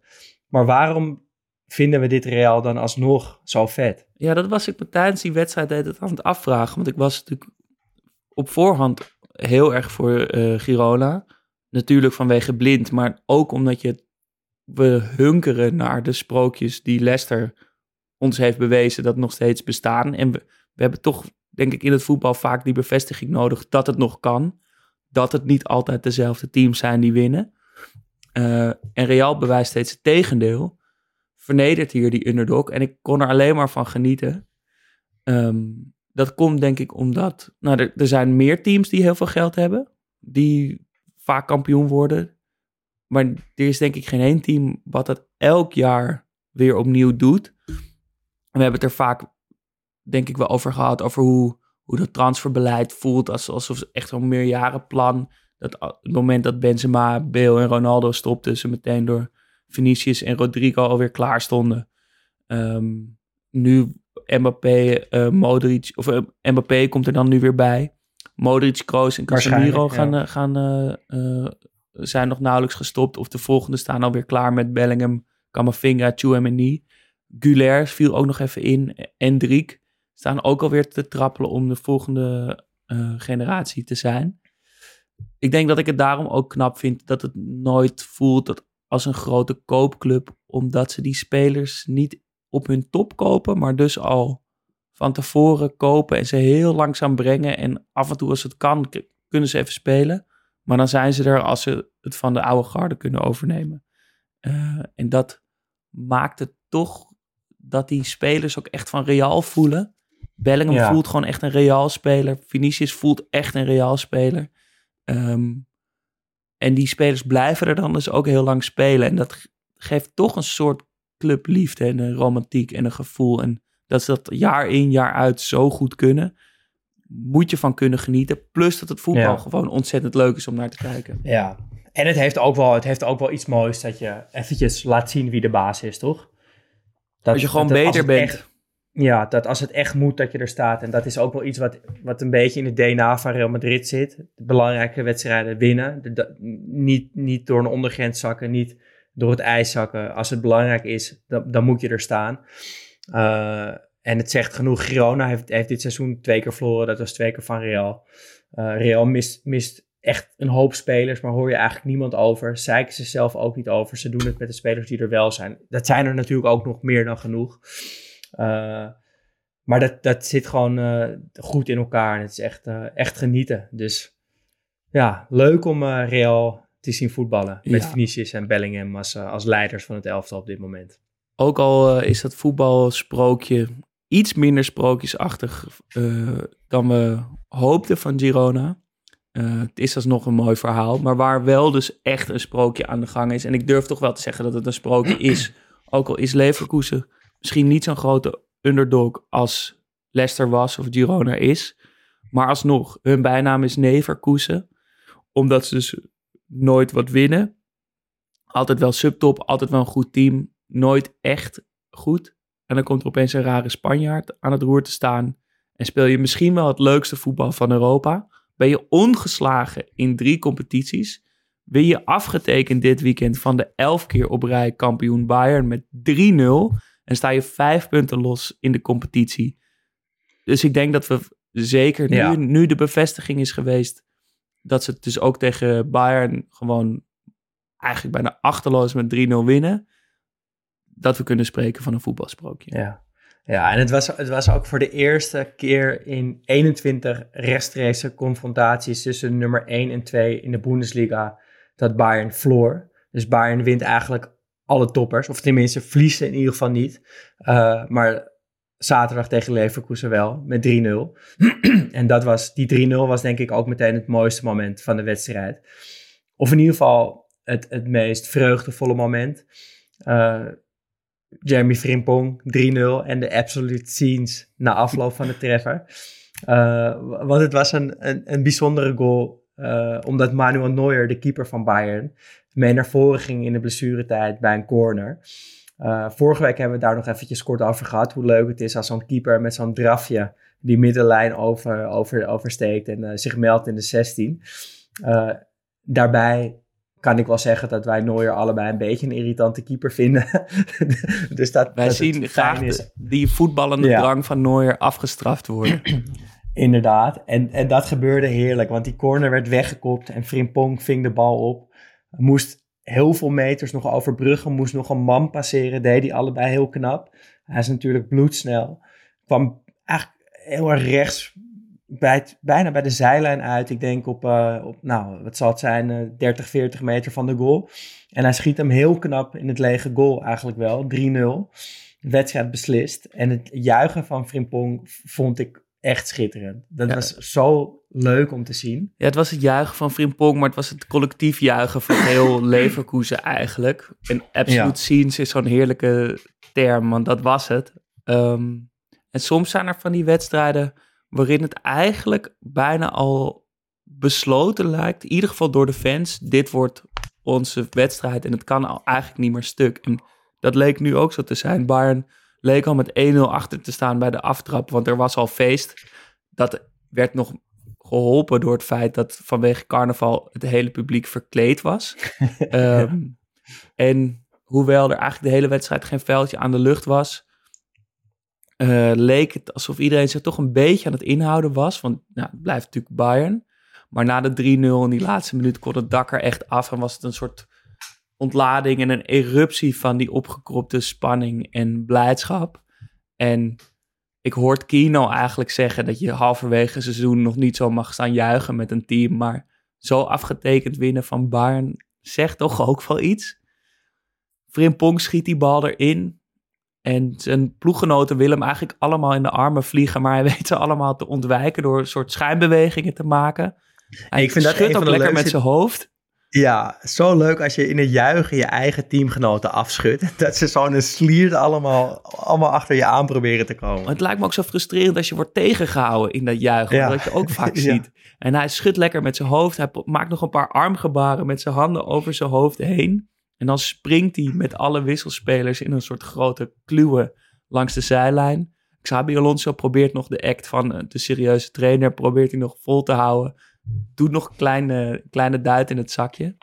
Maar waarom vinden we dit Real dan alsnog zo vet? Ja, dat was ik me tijdens die wedstrijd het aan het afvragen. Want ik was natuurlijk op voorhand heel erg voor uh, Girona. Natuurlijk vanwege blind, maar ook omdat je we hunkeren naar de sprookjes die Leicester ons heeft bewezen dat nog steeds bestaan. En we, hebben toch, denk ik, in het voetbal vaak die bevestiging nodig dat het nog kan. Dat het niet altijd dezelfde teams zijn die winnen. Uh, en Real bewijst steeds het tegendeel. Vernedert hier die underdog. En ik kon er alleen maar van genieten. Um, dat komt denk ik omdat nou, er zijn meer teams die heel veel geld hebben. Die vaak kampioen worden. Maar er is denk ik geen één team wat dat elk jaar weer opnieuw doet. we hebben het er vaak, denk ik, wel over gehad. Over hoe, hoe dat transferbeleid voelt. Alsof het echt een meerjarenplan. Dat het moment dat Benzema, Bale en Ronaldo stopten. Ze meteen door Vinicius en Rodrigo alweer klaar stonden. Um, nu Mbappé, uh, Modric, of uh, Mbappé komt er dan nu weer bij. Modric, Kroos en Casemiro gaan, ja. gaan, uh, zijn nog nauwelijks gestopt. Of de volgende staan alweer klaar met Bellingham, Camavinga, Chouameni. Gulaire viel ook nog even in. En Driek staan ook alweer te trappelen om de volgende generatie te zijn. Ik denk dat ik het daarom ook knap vind dat het nooit voelt dat als een grote koopclub, omdat ze die spelers niet op hun top kopen, maar dus al van tevoren kopen en ze heel langzaam brengen. En af en toe als het kan, kunnen ze even spelen. Maar dan zijn ze er als ze het van de oude garde kunnen overnemen. Uh, en dat maakt het toch dat die spelers ook echt van Real voelen. Bellingham ja. voelt gewoon echt een Real speler. Vinicius voelt echt een Real speler. Um, en die spelers blijven er dan dus ook heel lang spelen. En dat geeft toch een soort clubliefde en een romantiek en een gevoel. En dat ze dat jaar in, jaar uit zo goed kunnen. Moet je van kunnen genieten. Plus dat het voetbal gewoon ontzettend leuk is om naar te kijken. Ja, en het heeft ook wel, het heeft ook wel iets moois dat je eventjes laat zien wie de baas is, toch? Dat, als je gewoon dat, beter bent. Echt, ja, dat als het echt moet dat je er staat. En dat is ook wel iets wat, wat een beetje in het DNA van Real Madrid zit. De belangrijke wedstrijden winnen. De, niet, niet door een ondergrens zakken, niet door het ijs zakken. Als het belangrijk is, dan, dan moet je er staan. Uh, en het zegt genoeg. Girona heeft, heeft dit seizoen twee keer verloren. Dat was twee keer van Real. Uh, Real mist, mist echt een hoop spelers, maar hoor je eigenlijk niemand over. Zeiken ze zelf ook niet over. Ze doen het met de spelers die er wel zijn. Dat zijn er natuurlijk ook nog meer dan genoeg. Uh, maar dat, dat zit gewoon uh, goed in elkaar en het is echt, echt genieten. Dus ja, leuk om Real te zien voetballen. Met ja. Vinicius en Bellingham als, als leiders van het elftal op dit moment. Ook al uh, is dat voetbalsprookje iets minder sprookjesachtig uh, dan we hoopten van Girona. Uh, het is alsnog een mooi verhaal, maar waar wel dus echt een sprookje aan de gang is. En ik durf toch wel te zeggen dat het een sprookje [CLEARS THROAT] is. Ook al is Leverkusen misschien niet zo'n grote underdog als Leicester was of Girona is. Maar alsnog, hun bijnaam is Neverkusen. Omdat ze dus nooit wat winnen. Altijd wel subtop, altijd wel een goed team. Nooit echt goed. En dan komt er opeens een rare Spanjaard aan het roer te staan. En speel je misschien wel het leukste voetbal van Europa. Ben je ongeslagen in drie competities. Win je afgetekend dit weekend van de elf keer op rij kampioen Bayern met 3-0. En sta je vijf punten los in de competitie. Dus ik denk dat we zeker nu, ja. nu de bevestiging is geweest dat ze het dus ook tegen Bayern gewoon eigenlijk bijna achterloos met 3-0 winnen. Dat we kunnen spreken van een voetbalsprookje. Ja, ja en het was, het was ook voor de eerste keer in 21 rechtstreekse confrontaties tussen nummer 1 en 2 in de Bundesliga dat Bayern floor. Dus Bayern wint eigenlijk alle toppers, of tenminste verliezen in ieder geval niet. Uh, maar zaterdag tegen Leverkusen wel, met 3-0. [CLEARS THROAT] en dat was, die 3-0 was denk ik ook meteen het mooiste moment van de wedstrijd. Of in ieder geval het, het meest vreugdevolle moment. Uh, Jeremy Frimpong 3-0 en de absolute scenes na afloop van de treffer. Uh, want het was een, een, bijzondere goal, uh, omdat Manuel Neuer, de keeper van Bayern, mee naar voren ging in de blessuretijd bij een corner. Uh, vorige week hebben we daar nog eventjes kort over gehad. Hoe leuk het is als zo'n keeper met zo'n drafje die middenlijn over, over, oversteekt en zich meldt in de 16. Uh, daarbij kan ik wel zeggen dat wij Neuer allebei een beetje een irritante keeper vinden. [LAUGHS] dus dat, wij zien graag is. die voetballende ja. drang van Neuer afgestraft worden. [CLEARS THROAT] Inderdaad, en, en dat gebeurde heerlijk, want die corner werd weggekopt en Frimpong ving de bal op. Moest heel veel meters nog overbruggen, moest nog een man passeren, deed hij allebei heel knap. Hij is natuurlijk bloedsnel. Kwam eigenlijk heel erg rechts, bij bijna bij de zijlijn uit. Ik denk op, uh, op nou, wat zal het zijn, uh, 30, 40 meter van de goal. En hij schiet hem heel knap in het lege goal eigenlijk wel, 3-0. Wedstrijd beslist. En het juichen van Frimpong vond ik echt schitterend. Dat was zo leuk om te zien. Ja, het was het juichen van Frimpong, maar het was het collectief juichen van heel [LAUGHS] Leverkusen eigenlijk. En absolute scenes is zo'n heerlijke term, want dat was het. Ehm, en soms zijn er van die wedstrijden waarin het eigenlijk bijna al besloten lijkt, in ieder geval door de fans, dit wordt onze wedstrijd en het kan eigenlijk niet meer stuk. En dat leek nu ook zo te zijn. Bayern leek al met 1-0 achter te staan bij de aftrap, want er was al feest. Dat werd nog geholpen door het feit dat vanwege carnaval het hele publiek verkleed was. [LAUGHS] Ehm, en hoewel er eigenlijk de hele wedstrijd geen veldje aan de lucht was, uh, leek het alsof iedereen zich toch een beetje aan het inhouden was. Want nou, het blijft natuurlijk Bayern. Maar na de 3-0 in die laatste minuut kon het dak er echt af en was het een soort ontlading en een eruptie van die opgekropte spanning en blijdschap. En ik hoorde Kino eigenlijk zeggen dat je halverwege het seizoen nog niet zo mag staan juichen met een team. Maar zo afgetekend winnen van Bayern zegt toch ook wel iets. Frimpong schiet die bal erin. En zijn ploeggenoten willen hem eigenlijk allemaal in de armen vliegen. Maar hij [LAUGHS] weet ze allemaal te ontwijken door een soort schijnbewegingen te maken. Hij ik vind dat ook lekker met zijn hoofd. Ja, zo leuk als je in het juichen je eigen teamgenoten afschudt. [LAUGHS] Dat ze zo'n sliert allemaal, allemaal achter je aan proberen te komen. het lijkt me ook zo frustrerend als je wordt tegengehouden in dat juichen. Ja. Dat je ook vaak [LAUGHS] ziet. En hij schudt lekker met zijn hoofd. Hij maakt nog een paar armgebaren met zijn handen over zijn hoofd heen. En dan springt hij met alle wisselspelers in een soort grote kluwe langs de zijlijn. Xabi Alonso probeert nog de act van eh, de serieuze trainer, probeert hij nog vol te houden doet nog kleine, kleine duit in het zakje.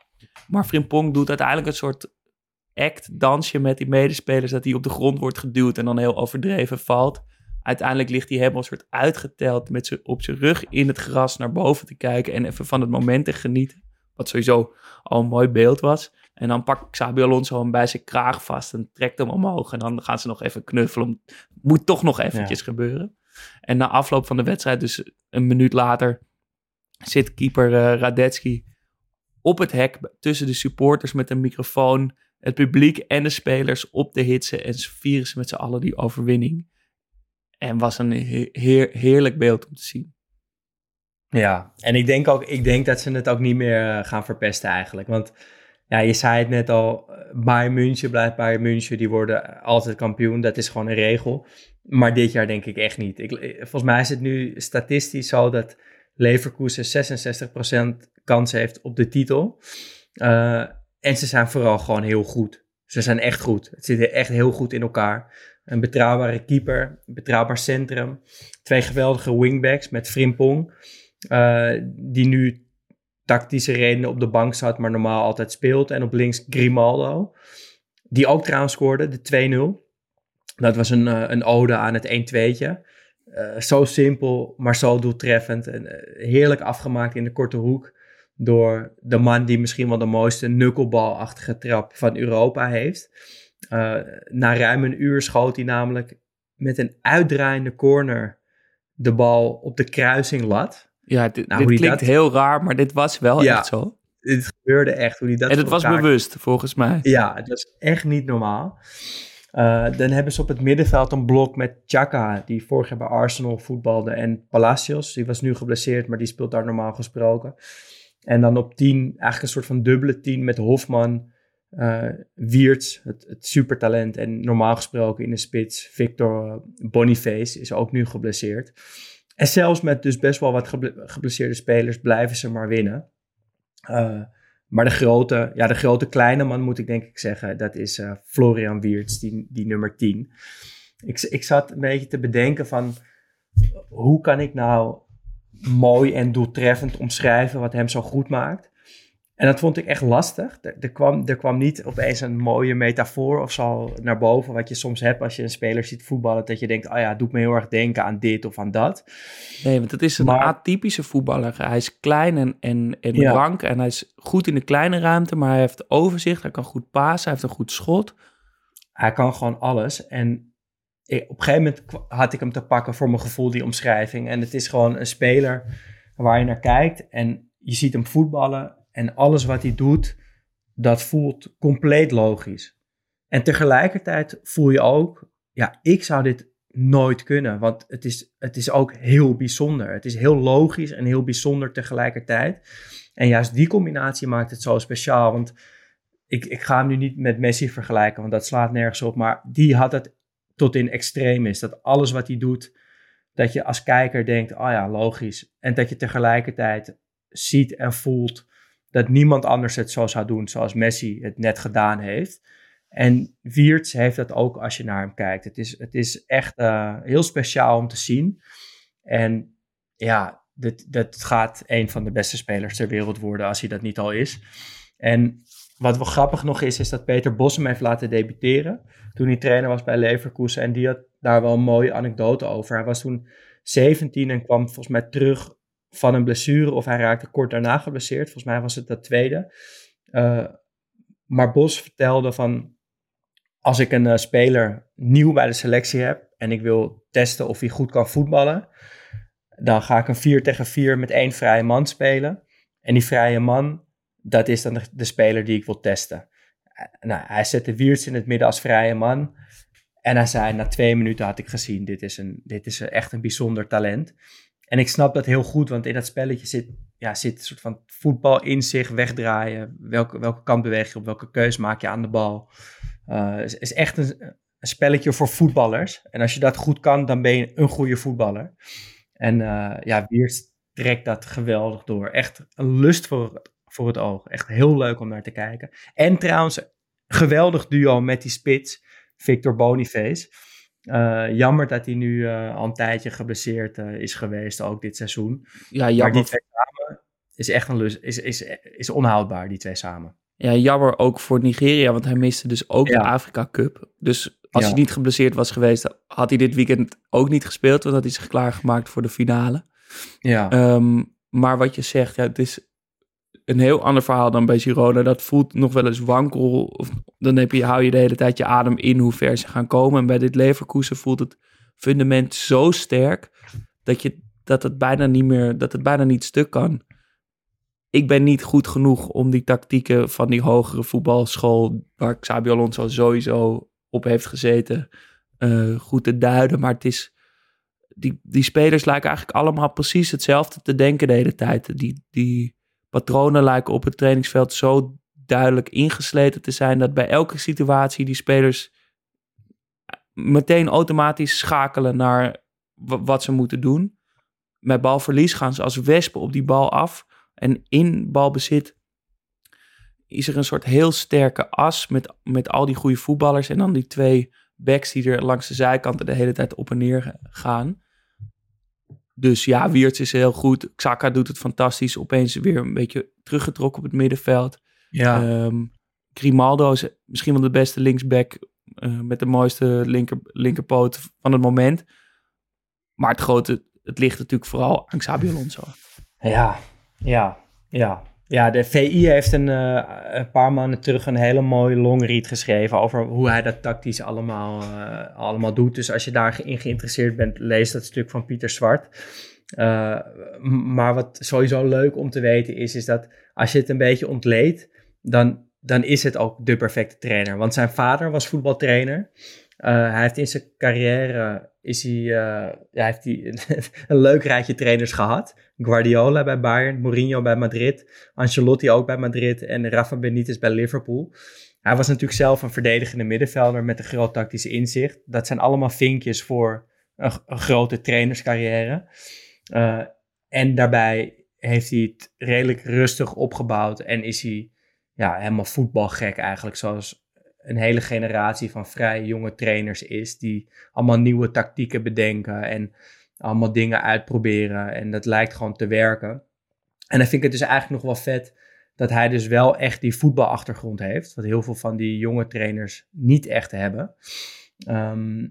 Maar Frimpong doet uiteindelijk een soort act, dansje met die medespelers, dat hij op de grond wordt geduwd en dan heel overdreven valt. Uiteindelijk ligt hij helemaal een soort uitgeteld met op zijn rug in het gras naar boven te kijken en even van het moment te genieten. Wat sowieso al een mooi beeld was. En dan pakt Xabi Alonso hem bij zijn kraag vast en trekt hem omhoog. En dan gaan ze nog even knuffelen. Moet toch nog eventjes gebeuren. En na afloop van de wedstrijd, dus een minuut later, zit keeper uh, Radetzky op het hek tussen de supporters met een microfoon, het publiek en de spelers op te hitsen en vieren ze met z'n allen die overwinning. En was een heer, heerlijk beeld om te zien. Ja, en ik denk ook, ik denk dat ze het ook niet meer eh, gaan verpesten eigenlijk. Want ja, je zei het net al, eh, Bayern München blijft Bayern München, die worden altijd kampioen, dat is gewoon een regel. Maar dit jaar denk ik echt niet. Ik, volgens mij is het nu statistisch zo dat Leverkusen 66% kans heeft op de titel. Uh, en ze zijn vooral gewoon heel goed. Ze zijn echt goed. Het zit echt heel goed in elkaar. Een betrouwbare keeper, een betrouwbaar centrum. Twee geweldige wingbacks met Frimpong. Die nu tactische redenen op de bank zat, maar normaal altijd speelt. En op links Grimaldo. Die ook trouwens scoorde, de 2-0. Dat was een, uh, een ode aan het 1-2'tje. Uh, zo simpel, maar zo doeltreffend. En uh, heerlijk afgemaakt in de korte hoek. Door de man die misschien wel de mooiste knucklebalachtige trap van Europa heeft. Na ruim een uur schoot hij namelijk met een uitdraaiende corner de bal op de kruising lat. Ja, dit, nou, dit klinkt heel raar, maar dit was wel echt zo. Dit gebeurde echt. Hoe die dat en het was bewust, volgens mij. Ja, het was echt niet normaal. Uh, dan hebben ze op het middenveld een blok met Chaka, die vorig jaar bij Arsenal voetbalde, en Palacios. Die was nu geblesseerd, maar die speelt daar normaal gesproken. En dan op 10, eigenlijk een soort van dubbele 10 met Hofman, uh, Wiertz, het, het supertalent. En normaal gesproken in de spits, Victor Boniface is ook nu geblesseerd. En zelfs met dus best wel wat geblesseerde spelers blijven ze maar winnen. Uh, Maar de grote, ja, de grote kleine man moet ik denk ik zeggen, dat is uh, Florian Wiertz, die, die nummer 10. Ik, ik zat een beetje te bedenken van, hoe kan ik nou mooi en doeltreffend omschrijven wat hem zo goed maakt? En dat vond ik echt lastig. Er, er, kwam, er kwam niet opeens een mooie metafoor of zo naar boven. Wat je soms hebt als je een speler ziet voetballen. Dat je denkt, oh ja, doet me heel erg denken aan dit of aan dat. Nee, want het is een atypische voetballer. Hij is klein en, en, en ja. rank. En hij is goed in de kleine ruimte. Maar hij heeft overzicht. Hij kan goed pasen. Hij heeft een goed schot. Hij kan gewoon alles. En ik, op een gegeven moment had ik hem te pakken voor mijn gevoel, die omschrijving. En het is gewoon een speler waar je naar kijkt. En je ziet hem voetballen en alles wat hij doet, dat voelt compleet logisch. En tegelijkertijd voel je ook, ja, ik zou dit nooit kunnen, want het is, het is ook heel bijzonder. Het is heel logisch en heel bijzonder tegelijkertijd. En juist die combinatie maakt het zo speciaal, want ik, ik ga hem nu niet met Messi vergelijken, want dat slaat nergens op, maar die had het tot in extreem is. Dat alles wat hij doet, dat je als kijker denkt, oh ja, logisch. En dat je tegelijkertijd ziet en voelt dat niemand anders het zo zou doen zoals Messi het net gedaan heeft. En Wiertz heeft dat ook als je naar hem kijkt. Het is, het is echt uh, heel speciaal om te zien. En ja, dit, dat gaat een van de beste spelers ter wereld worden als hij dat niet al is. En wat wel grappig nog is, is dat Peter Bos hem heeft laten debuteren. Toen hij trainer was bij Leverkusen. En die had daar wel een mooie anekdote over. Hij was toen 17 en kwam volgens mij terug van een blessure of hij raakte kort daarna geblesseerd. Volgens mij was het dat tweede. Uh, maar Bos vertelde van als ik een uh, speler nieuw bij de selectie heb en ik wil testen of hij goed kan voetballen, dan ga ik een 4 tegen 4 met één vrije man spelen. En die vrije man, dat is dan de, speler die ik wil testen. Uh, nou, hij zette Wiertz in het midden als vrije man. En hij zei, na twee minuten had ik gezien, dit is, een, dit is echt een bijzonder talent. En ik snap dat heel goed, want in dat spelletje zit, ja, zit een soort van voetbal in zich wegdraaien. Welke, welke kant beweeg je op, welke keus maak je aan de bal. Uh, is, echt een, een, spelletje voor voetballers. En als je dat goed kan, dan ben je een goede voetballer. En uh, ja, Wiers trekt dat geweldig door. Echt een lust voor, voor het oog. Echt heel leuk om naar te kijken. En trouwens, geweldig duo met die spits, Victor Boniface. Uh, jammer dat hij nu uh, al een tijdje geblesseerd uh, is geweest, ook dit seizoen. Ja, jammer. Maar die twee samen is echt een is, is, is onhoudbaar, die twee samen. Ja, jammer ook voor Nigeria, want hij miste dus ook ja. de Afrika Cup. Dus als ja. hij niet geblesseerd was geweest, had hij dit weekend ook niet gespeeld, want had hij zich klaargemaakt voor de finale. Ja. Um, maar wat je zegt, ja, het is een heel ander verhaal dan bij Girona. Dat voelt nog wel eens wankel. Of, dan heb je, hou je de hele tijd je adem in hoe ver ze gaan komen. En bij dit Leverkusen voelt het fundament zo sterk dat, je, dat, het bijna niet meer, dat het bijna niet stuk kan. Ik ben niet goed genoeg om die tactieken van die hogere voetbalschool, waar Xabi Alonso sowieso op heeft gezeten, uh, goed te duiden. Maar het is, die, die spelers lijken eigenlijk allemaal precies hetzelfde te denken de hele tijd. Die, die, patronen lijken op het trainingsveld zo duidelijk ingesleten te zijn dat bij elke situatie die spelers meteen automatisch schakelen naar wat ze moeten doen. Met balverlies gaan ze als wespen op die bal af. En in balbezit is er een soort heel sterke as met, met al die goede voetballers. En dan die twee backs die er langs de zijkanten de hele tijd op en neer gaan. Dus ja, Wiertz is heel goed. Xhaka doet het fantastisch. Opeens weer een beetje teruggetrokken op het middenveld. Ja. Um, Grimaldo is misschien wel de beste linksback uh, met de mooiste linker, linkerpoot van het moment. Maar het grote, het ligt natuurlijk vooral aan Xabi Alonso. Ja, ja, ja. Ja, de VI heeft een, uh, een paar maanden terug een hele mooie longread geschreven over hoe hij dat tactisch allemaal, uh, allemaal doet. Dus als je daarin geïnteresseerd bent, lees dat stuk van Pieter Zwart. Uh, maar wat sowieso leuk om te weten is, is dat als je het een beetje ontleedt, dan, dan is het ook de perfecte trainer. Want zijn vader was voetbaltrainer. hij heeft in zijn carrière is hij, ja, heeft hij [LAUGHS] een leuk rijtje trainers gehad. Guardiola bij Bayern, Mourinho bij Madrid, Ancelotti ook bij Madrid en Rafa Benitez bij Liverpool. Hij was natuurlijk zelf een verdedigende middenvelder met een groot tactisch inzicht. Dat zijn allemaal vinkjes voor een, grote trainerscarrière. Uh, en daarbij heeft hij het redelijk rustig opgebouwd en is hij ja, helemaal voetbalgek eigenlijk. Zoals een hele generatie van vrij jonge trainers is. Die allemaal nieuwe tactieken bedenken en allemaal dingen uitproberen. En dat lijkt gewoon te werken. En dan vind ik het dus eigenlijk nog wel vet dat hij dus wel echt die voetbalachtergrond heeft. Wat heel veel van die jonge trainers niet echt hebben. Ehm,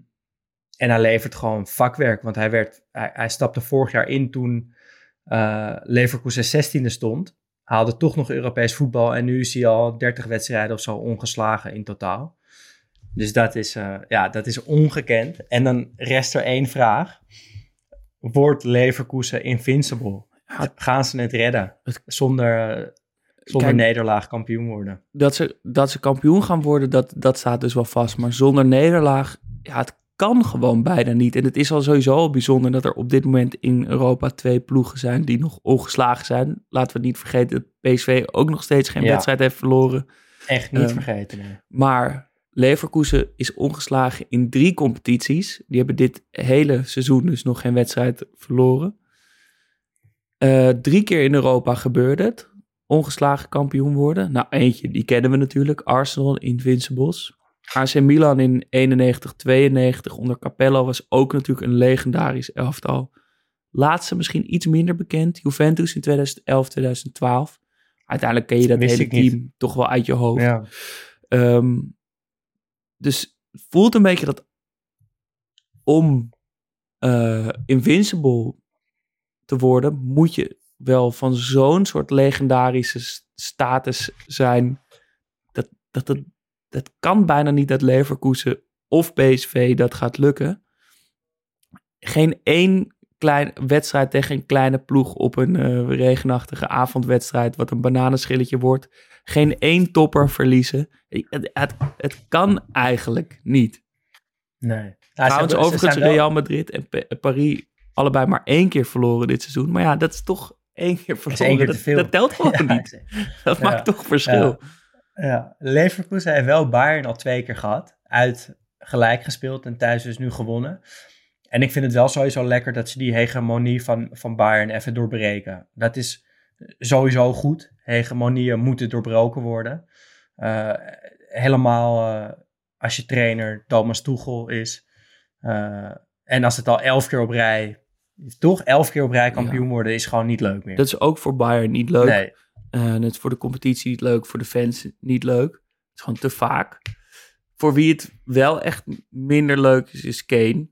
en hij levert gewoon vakwerk. Want hij, werd, hij, hij stapte vorig jaar in toen uh, Leverkusen 16e stond. Haalde toch nog Europees voetbal. En nu is hij al 30 wedstrijden of zo ongeslagen in totaal. Dus dat is, uh, ja, dat is ongekend. En dan rest er één vraag. Wordt Leverkusen invincible? Gaan ze het redden? Zonder, uh, zonder Kijk, nederlaag kampioen worden? Dat ze, dat ze kampioen gaan worden, dat, dat staat dus wel vast. Maar zonder nederlaag, ja, het kan gewoon bijna niet. En het is al sowieso al bijzonder dat er op dit moment in Europa twee ploegen zijn die nog ongeslagen zijn. Laten we niet vergeten dat PSV ook nog steeds geen ja. wedstrijd heeft verloren. Echt niet um, vergeten. Nee. Maar Leverkusen is ongeslagen in drie competities. Die hebben dit hele seizoen dus nog geen wedstrijd verloren. Uh, drie keer in Europa gebeurde het. Ongeslagen kampioen worden. Nou, eentje, die kennen we natuurlijk. Arsenal, Invincibles. AC Milan in 91, 92 onder Capello was ook natuurlijk een legendarisch elftal. Laatste misschien iets minder bekend. Juventus in 2011, 2012. Uiteindelijk ken je dat hele team niet. toch wel uit je hoofd. Ja. Um, dus het voelt een beetje dat om uh, invincible te worden, moet je wel van zo'n soort legendarische status zijn. Dat, dat, dat, dat kan bijna niet dat Leverkusen of PSV dat gaat lukken. Geen één klein wedstrijd tegen een kleine ploeg op een uh, regenachtige avondwedstrijd, wat een bananenschilletje wordt. Geen één topper verliezen. Het, het, het kan eigenlijk niet. Nee. Nou, Trouwens, overigens Real Madrid en P Paris allebei maar één keer verloren dit seizoen. Maar ja, dat is toch één keer verloren. Één keer dat, dat, telt [LAUGHS] gewoon ja, niet. [LAUGHS] Dat ja. maakt toch verschil. Ja. Leverkusen heeft wel Bayern al twee keer gehad. Uit gelijk gespeeld en thuis dus nu gewonnen. En ik vind het wel sowieso lekker dat ze die hegemonie van, van Bayern even doorbreken. Dat is sowieso goed. Hegemonieën moeten doorbroken worden. Uh, helemaal uh, als je trainer Thomas Tuchel is. Uh, en als het al elf keer op rij, toch elf keer op rij kampioen ja. worden, is gewoon niet leuk meer. Dat is ook voor Bayern niet leuk. Nee. Het is voor de competitie niet leuk, voor de fans niet leuk. Het is gewoon te vaak. Voor wie het wel echt minder leuk is, is Kane.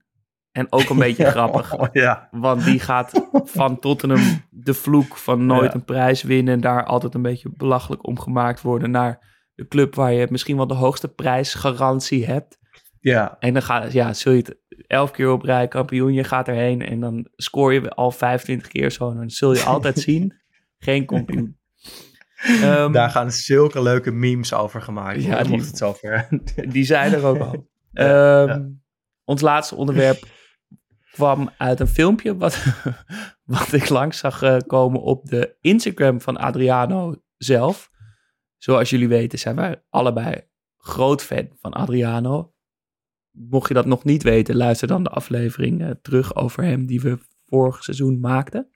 En ook een [LAUGHS] beetje ja, grappig. Oh, [LAUGHS] ja. Want die gaat van Tottenham de vloek van nooit ja. een prijs winnen. En daar altijd een beetje belachelijk om gemaakt worden. Naar de club waar je misschien wel de hoogste prijsgarantie hebt. Ja. En dan ga, ja, zul je het elf keer op rij kampioen. Je gaat erheen en dan scoor je al 25 keer zo. En dan zul je altijd [LAUGHS] zien, geen kampioen. Um, daar gaan zulke leuke memes over gemaakt. Ja, die, het zover. [LAUGHS] die zijn er ook al. [LAUGHS] Um, ja. Ons laatste onderwerp kwam uit een filmpje wat, [LAUGHS] wat ik langs zag uh, komen op de Instagram van Adriano zelf. Zoals jullie weten zijn wij allebei groot fan van Adriano. Mocht je dat nog niet weten, luister dan de aflevering uh, terug over hem die we vorig seizoen maakten.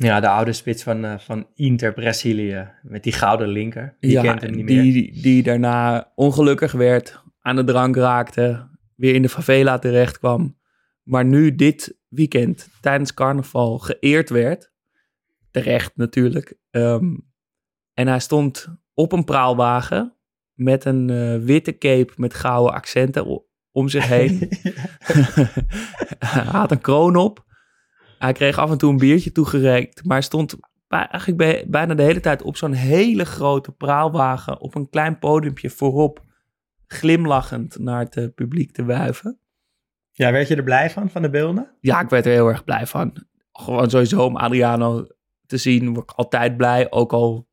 Ja, de oude spits van, uh, van Inter Brazilië met die gouden linker. Die ja, kent hem niet die, meer. Die, die daarna ongelukkig werd, aan de drank raakte, weer in de favela terecht kwam. Maar nu dit weekend tijdens carnaval geëerd werd. Terecht natuurlijk. Um, en hij stond op een praalwagen met een uh, witte cape met gouden accenten om zich heen. [LAUGHS] [LAUGHS] hij had een kroon op. Hij kreeg af en toe een biertje toegereikt. Maar stond eigenlijk bijna de hele tijd op zo'n hele grote praalwagen. Op een klein podiumpje voorop glimlachend naar het uh, publiek te wuiven. Ja, werd je er blij van, van de beelden? Ja, ik werd er heel erg blij van. Gewoon sowieso om Adriano te zien, word ik altijd blij. Ook al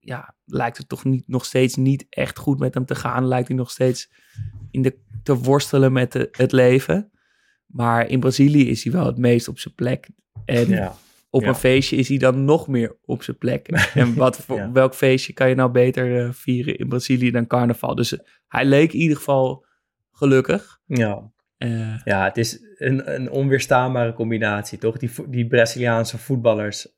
ja, lijkt het toch niet, nog steeds niet echt goed met hem te gaan. Lijkt hij nog steeds in de, te worstelen met de, het leven. Maar in Brazilië is hij wel het meest op zijn plek. En ja. op ja. een feestje is hij dan nog meer op zijn plek. [LAUGHS] En wat voor, ja. welk feestje kan je nou beter uh, vieren in Brazilië dan carnaval? Dus uh, hij leek in ieder geval gelukkig. Ja. Uh, ja, het is een, een onweerstaanbare combinatie, toch? Die, die Braziliaanse voetballers,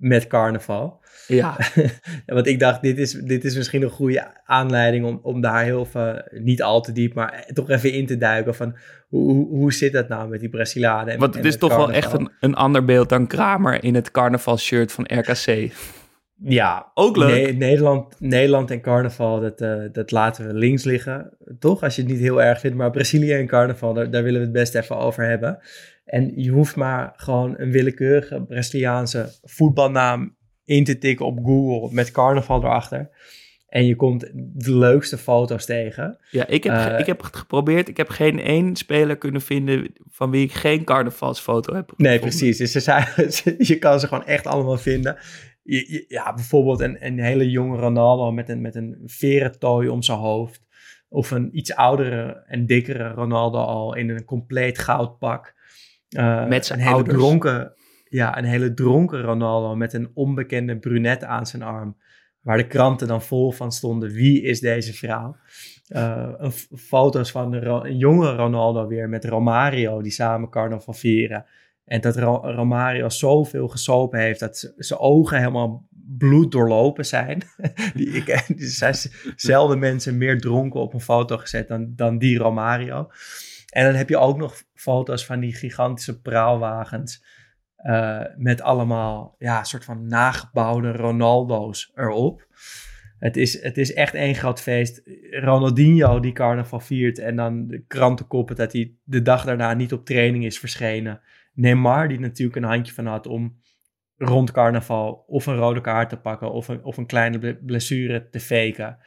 met carnaval. Ja, [LAUGHS] Want ik dacht, dit is, dit is misschien een goede aanleiding om, om daar heel veel, niet al te diep, maar toch even in te duiken van hoe, hoe, zit dat nou met die Brazilianen? en- want en het is toch wel echt een, een ander beeld dan Kramer in het carnavalshirt van RKC. Ja, Ook leuk. Ne- Nederland, Nederland en carnaval, dat, eh, dat laten we links liggen. Toch? Als je het niet heel erg vindt. Maar Brazilië en carnaval, daar, daar willen we het best even over hebben. En je hoeft maar gewoon een willekeurige Braziliaanse voetbalnaam in te tikken op Google met carnaval erachter. En je komt de leukste foto's tegen. Ja, ik heb, Eh, ik heb het geprobeerd. Ik heb geen één speler kunnen vinden van wie ik geen carnavalsfoto heb Nee, precies. Dus ze zijn, [LAUGHS] je kan ze gewoon echt allemaal vinden. Je- je- ja, bijvoorbeeld een, een hele jonge Ronaldo met een, met een verentooi om zijn hoofd. Of een iets oudere en dikkere Ronaldo al in een compleet goudpak. Eh, Met zijn een hele ouders. dronken, Ja, een hele dronken Ronaldo met een onbekende brunette aan zijn arm. Waar de kranten dan vol van stonden. Wie is deze vrouw? Eh, foto's van een, jonge Ronaldo weer met Romario die samen carnaval vieren. En dat Ro- Romario zoveel gesopen heeft dat zijn ogen helemaal bloed doorlopen zijn. [LAUGHS] die, ik, er zijn zelden mensen meer dronken op een foto gezet dan, dan die Romario. En dan heb je ook nog foto's van die gigantische praalwagens. eh, met allemaal ja, soort van nagebouwde Ronaldo's erop. Het is, het is echt één groot feest. Ronaldinho die carnaval viert en dan de krantenkoppen dat hij de dag daarna niet op training is verschenen. Neymar die natuurlijk een handje van had om rond carnaval of een rode kaart te pakken of een, of een kleine ble- blessure te faken.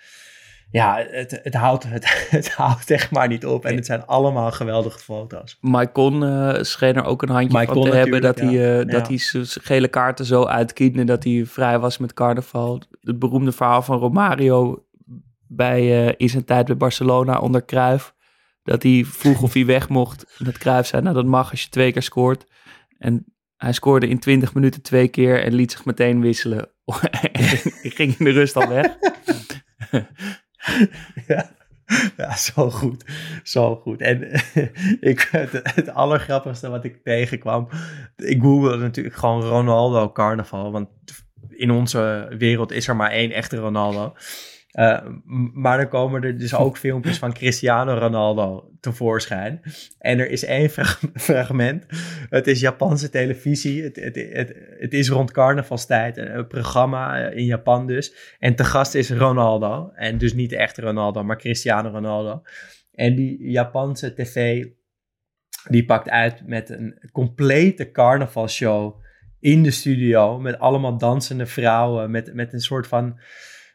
Ja, het, het, houdt, het, [LAUGHS] het houdt echt maar niet op. En het zijn allemaal geweldige foto's. Maicon eh scheen er ook een handje Maicon van te hebben dat hij, eh, ja. dat hij zijn gele kaarten zo uitkiende dat hij vrij was met carnaval. Het beroemde verhaal van Romario bij, eh, in zijn tijd bij Barcelona onder Cruijff. Dat hij vroeg of hij weg mocht. En dat Cruijff zei, nou dat mag als je twee keer scoort. En hij scoorde in 20 minuten twee keer en liet zich meteen wisselen. [LAUGHS] en [LAUGHS] ging in de rust al weg. [LAUGHS] Ja, zo goed. Zo goed. En [LAUGHS] ik, het, het allergrappigste wat ik tegenkwam, ik googelde natuurlijk gewoon Ronaldo carnaval, want in onze wereld is er maar één echte Ronaldo. Eh, maar dan komen er dus ook filmpjes van Cristiano Ronaldo tevoorschijn. En er is één [LAUGHS] frag- fragment. Het is Japanse televisie. Het, het, het, is rond carnavalstijd. Een, een programma eh, in Japan dus. En te gast is Ronaldo. En dus niet de echte Ronaldo, maar Cristiano Ronaldo. En die Japanse tv, die pakt uit met een complete carnavalshow in de studio. Met allemaal dansende vrouwen. Met, met een soort van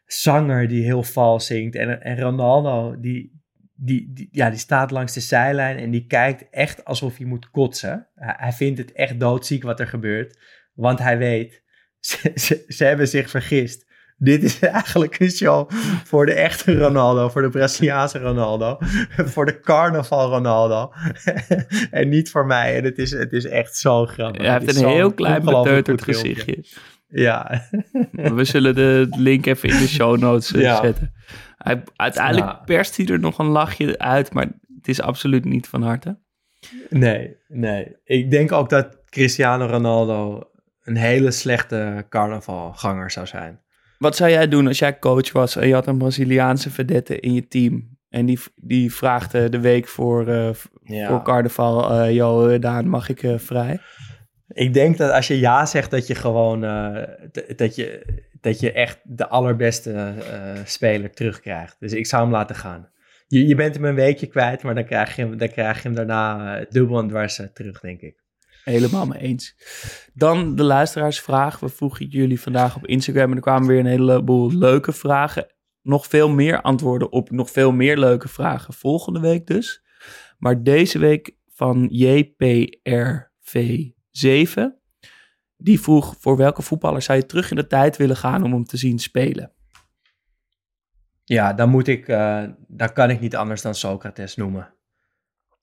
zanger die heel vals zingt. En, en Ronaldo, die, die, die, ja, die staat langs de zijlijn en die kijkt echt alsof hij moet kotsen. Hij, hij vindt het echt doodziek wat er gebeurt. Want hij weet, [LAUGHS] ze, ze, ze hebben zich vergist. Dit is [LAUGHS] eigenlijk een show voor de echte Ronaldo, voor de Braziliaanse Ronaldo, [LAUGHS] voor de carnaval Ronaldo. en niet voor mij. En het is, het is echt zo grappig. Hij heeft een heel klein beteuterd gezichtje. Ja. We zullen de link even in de show notes eh, Ja. zetten. Hij, uiteindelijk perst hij er nog een lachje uit, maar het is absoluut niet van harte. Nee, nee. Ik denk ook dat Cristiano Ronaldo een hele slechte carnavalganger zou zijn. Wat zou jij doen als jij coach was en je had een Braziliaanse vedette in je team? En die, die vraagt de week voor, eh, voor carnaval, eh yo Daan, mag ik vrij? Ik denk dat als je ja zegt, dat je gewoon eh, dat, je, dat je echt de allerbeste eh, speler terugkrijgt. Dus ik zou hem laten gaan. Je, je bent hem een weekje kwijt, maar dan krijg je hem, dan krijg je hem daarna eh, dubbel en dwars terug, denk ik. Helemaal mee eens. Dan de luisteraarsvraag. We vroegen jullie vandaag op Instagram en er kwamen weer een heleboel leuke vragen. Nog veel meer antwoorden op nog veel meer leuke vragen volgende week dus. Maar deze week van JPRV7. Die vroeg voor welke voetballer zou je terug in de tijd willen gaan om hem te zien spelen? Ja, dan moet ik, eh, dan kan ik niet anders dan Socrates noemen.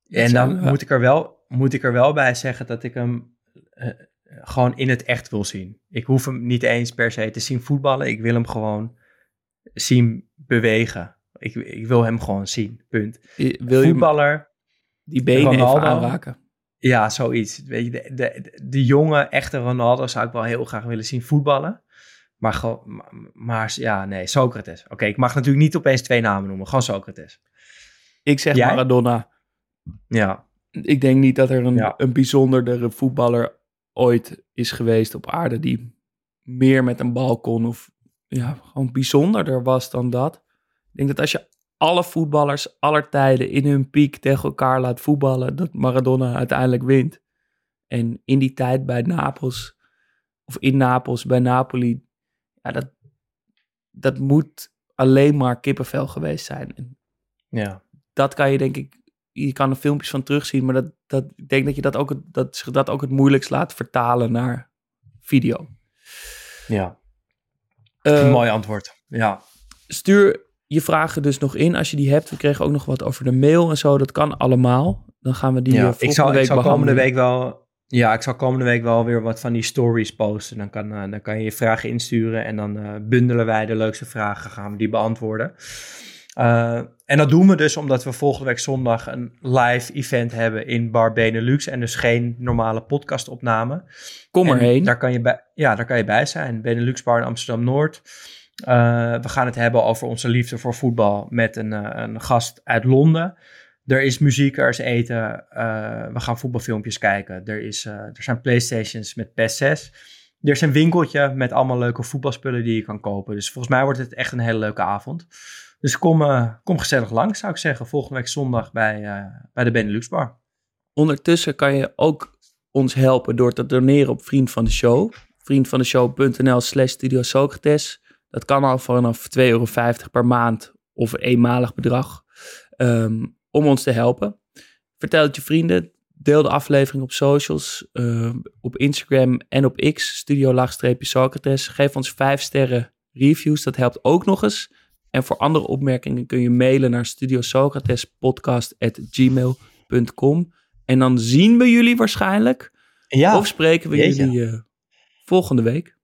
En dan moet, ik er wel, moet ik er wel bij zeggen dat ik hem eh, gewoon in het echt wil zien. Ik hoef hem niet eens per se te zien voetballen. Ik wil hem gewoon zien bewegen. Ik, ik wil hem gewoon zien, punt. Wil je Voetballer, die benen Ronaldo. even aanraken? Ja, zoiets. Weet je, de, de, de jonge, echte Ronaldo zou ik wel heel graag willen zien voetballen. Maar, maar, ja, nee, Socrates. Oké, ik mag natuurlijk niet opeens twee namen noemen. Gewoon Socrates. Ik zeg Jij? Maradona. Ja, Ik denk niet dat er een, Ja. een bijzonderdere voetballer ooit is geweest op aarde die meer met een bal kon of ja, gewoon bijzonderder was dan dat. Ik denk dat als je alle voetballers aller tijden in hun piek tegen elkaar laat voetballen, dat Maradona uiteindelijk wint. En in die tijd bij Napels, of in Napels bij Napoli, ja, dat, dat moet alleen maar kippenvel geweest zijn. En ja. dat kan je denk ik, je kan er filmpjes van terugzien, maar dat, dat, ik denk dat je dat ook, het- dat dat ook het moeilijkst laat vertalen naar video. ja. Eh, Een mooi antwoord. Ja. Stuur je vragen dus nog in als je die hebt. We kregen ook nog wat over de mail en zo. Dat kan allemaal. Dan gaan we die eh, ja. volgende Ik zal, week ik zal komende week wel... Ja, ik zal komende week wel weer wat van die stories posten. Dan kan, eh, dan kan je je vragen insturen en dan eh, bundelen wij de leukste vragen, gaan we die beantwoorden. Eh, en dat doen we dus omdat we volgende week zondag een live event hebben in Bar Benelux en dus geen normale podcastopname. Kom En erheen. Daar kan je bij, ja, daar kan je bij zijn. Benelux Bar in Amsterdam-Noord. Eh, we gaan het hebben over onze liefde voor voetbal met een, eh, een gast uit Londen. Er is muziek, er is eten. eh, we gaan voetbalfilmpjes kijken. Er, is, er zijn Playstations met PES 6. Er is een winkeltje met allemaal leuke voetbalspullen die je kan kopen. Dus volgens mij wordt het echt een hele leuke avond. Dus kom, kom gezellig langs, zou ik zeggen. Volgende week zondag bij, bij de Benelux Bar. Ondertussen kan je ook ons helpen door te doneren op Vriend van de Show. Vriendvandeshow.nl slash Studio Socrates. Dat kan al vanaf 2,50 euro per maand of een eenmalig bedrag ehm, om ons te helpen. Vertel het je vrienden. Deel de aflevering op socials, ehm, op Instagram en op X, studio-socrates. Geef ons 5 sterren reviews, dat helpt ook nog eens. En voor andere opmerkingen kun je mailen naar studiosocratespodcast.gmail.com. En dan zien we jullie waarschijnlijk. Ja, Of spreken we jeetje. jullie eh, volgende week.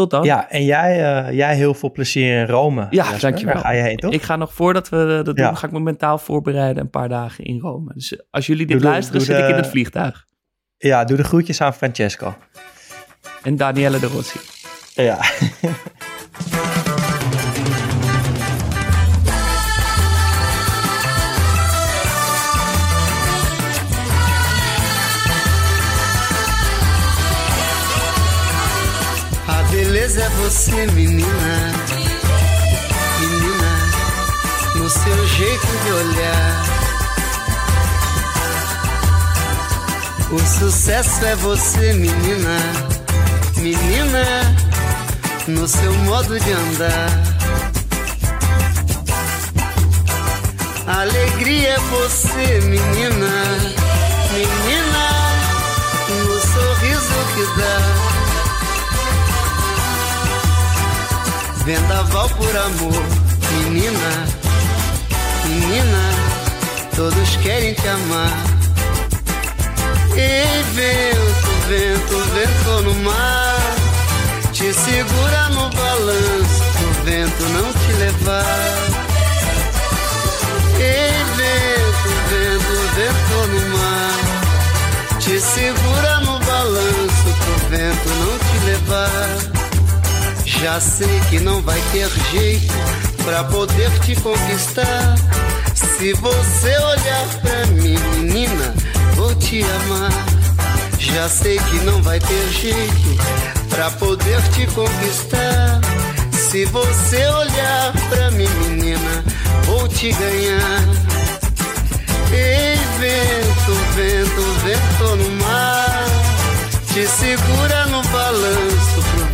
Tot dan. ja en jij, eh, jij heel veel plezier in Rome. Ja, dankjewel. Ga je heen, toch? Ik ga nog voordat we dat Ja. doen, ga ik me mentaal voorbereiden een paar dagen in Rome. Dus eh, als jullie dit Doe luisteren, zit ik in het vliegtuig. Ja, doe de groetjes aan Francesco. En Danielle de Rossi. Ja. [LAUGHS] você, menina. Menina, no seu jeito de olhar. O sucesso é você, menina. Menina, no seu modo de andar. Alegria é você, menina. Menina, no sorriso que dá. Vendaval por amor, menina, menina, todos querem te amar. Ei, vento, vento, vento no mar, te segura no balanço, pro vento não te levar. Ei, vento, vento, vento no mar, te segura no balanço, pro vento não te levar. Já sei que não vai ter jeito pra poder te conquistar. Se você olhar pra mim, menina, vou te amar. Já sei que não vai ter jeito pra poder te conquistar. Se você olhar pra mim, menina, vou te ganhar. Ei, vento, vento, vento no mar. Te segura no balanço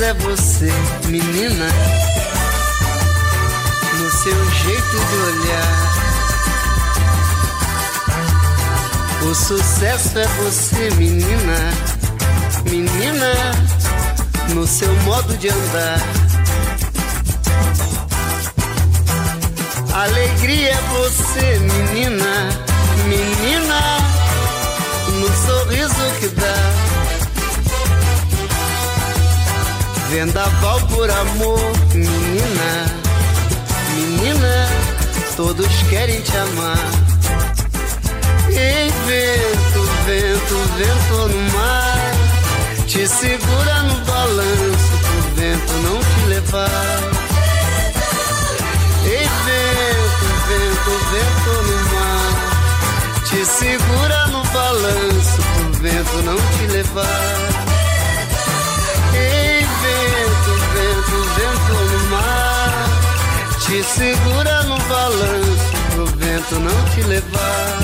É você, menina. No seu jeito de olhar. O sucesso é você, menina, menina, no seu modo de andar. Alegria é você, menina, menina, no sorriso que dá. Vendaval por amor, menina, menina, todos querem te amar. Ei, vento, vento, vento no mar, te segura no balanço pro vento não te levar. Ei, vento, vento, vento no mar, te segura no balanço pro vento não te levar. Vento, vento no mar, te segura no balanço pro vento não te levar.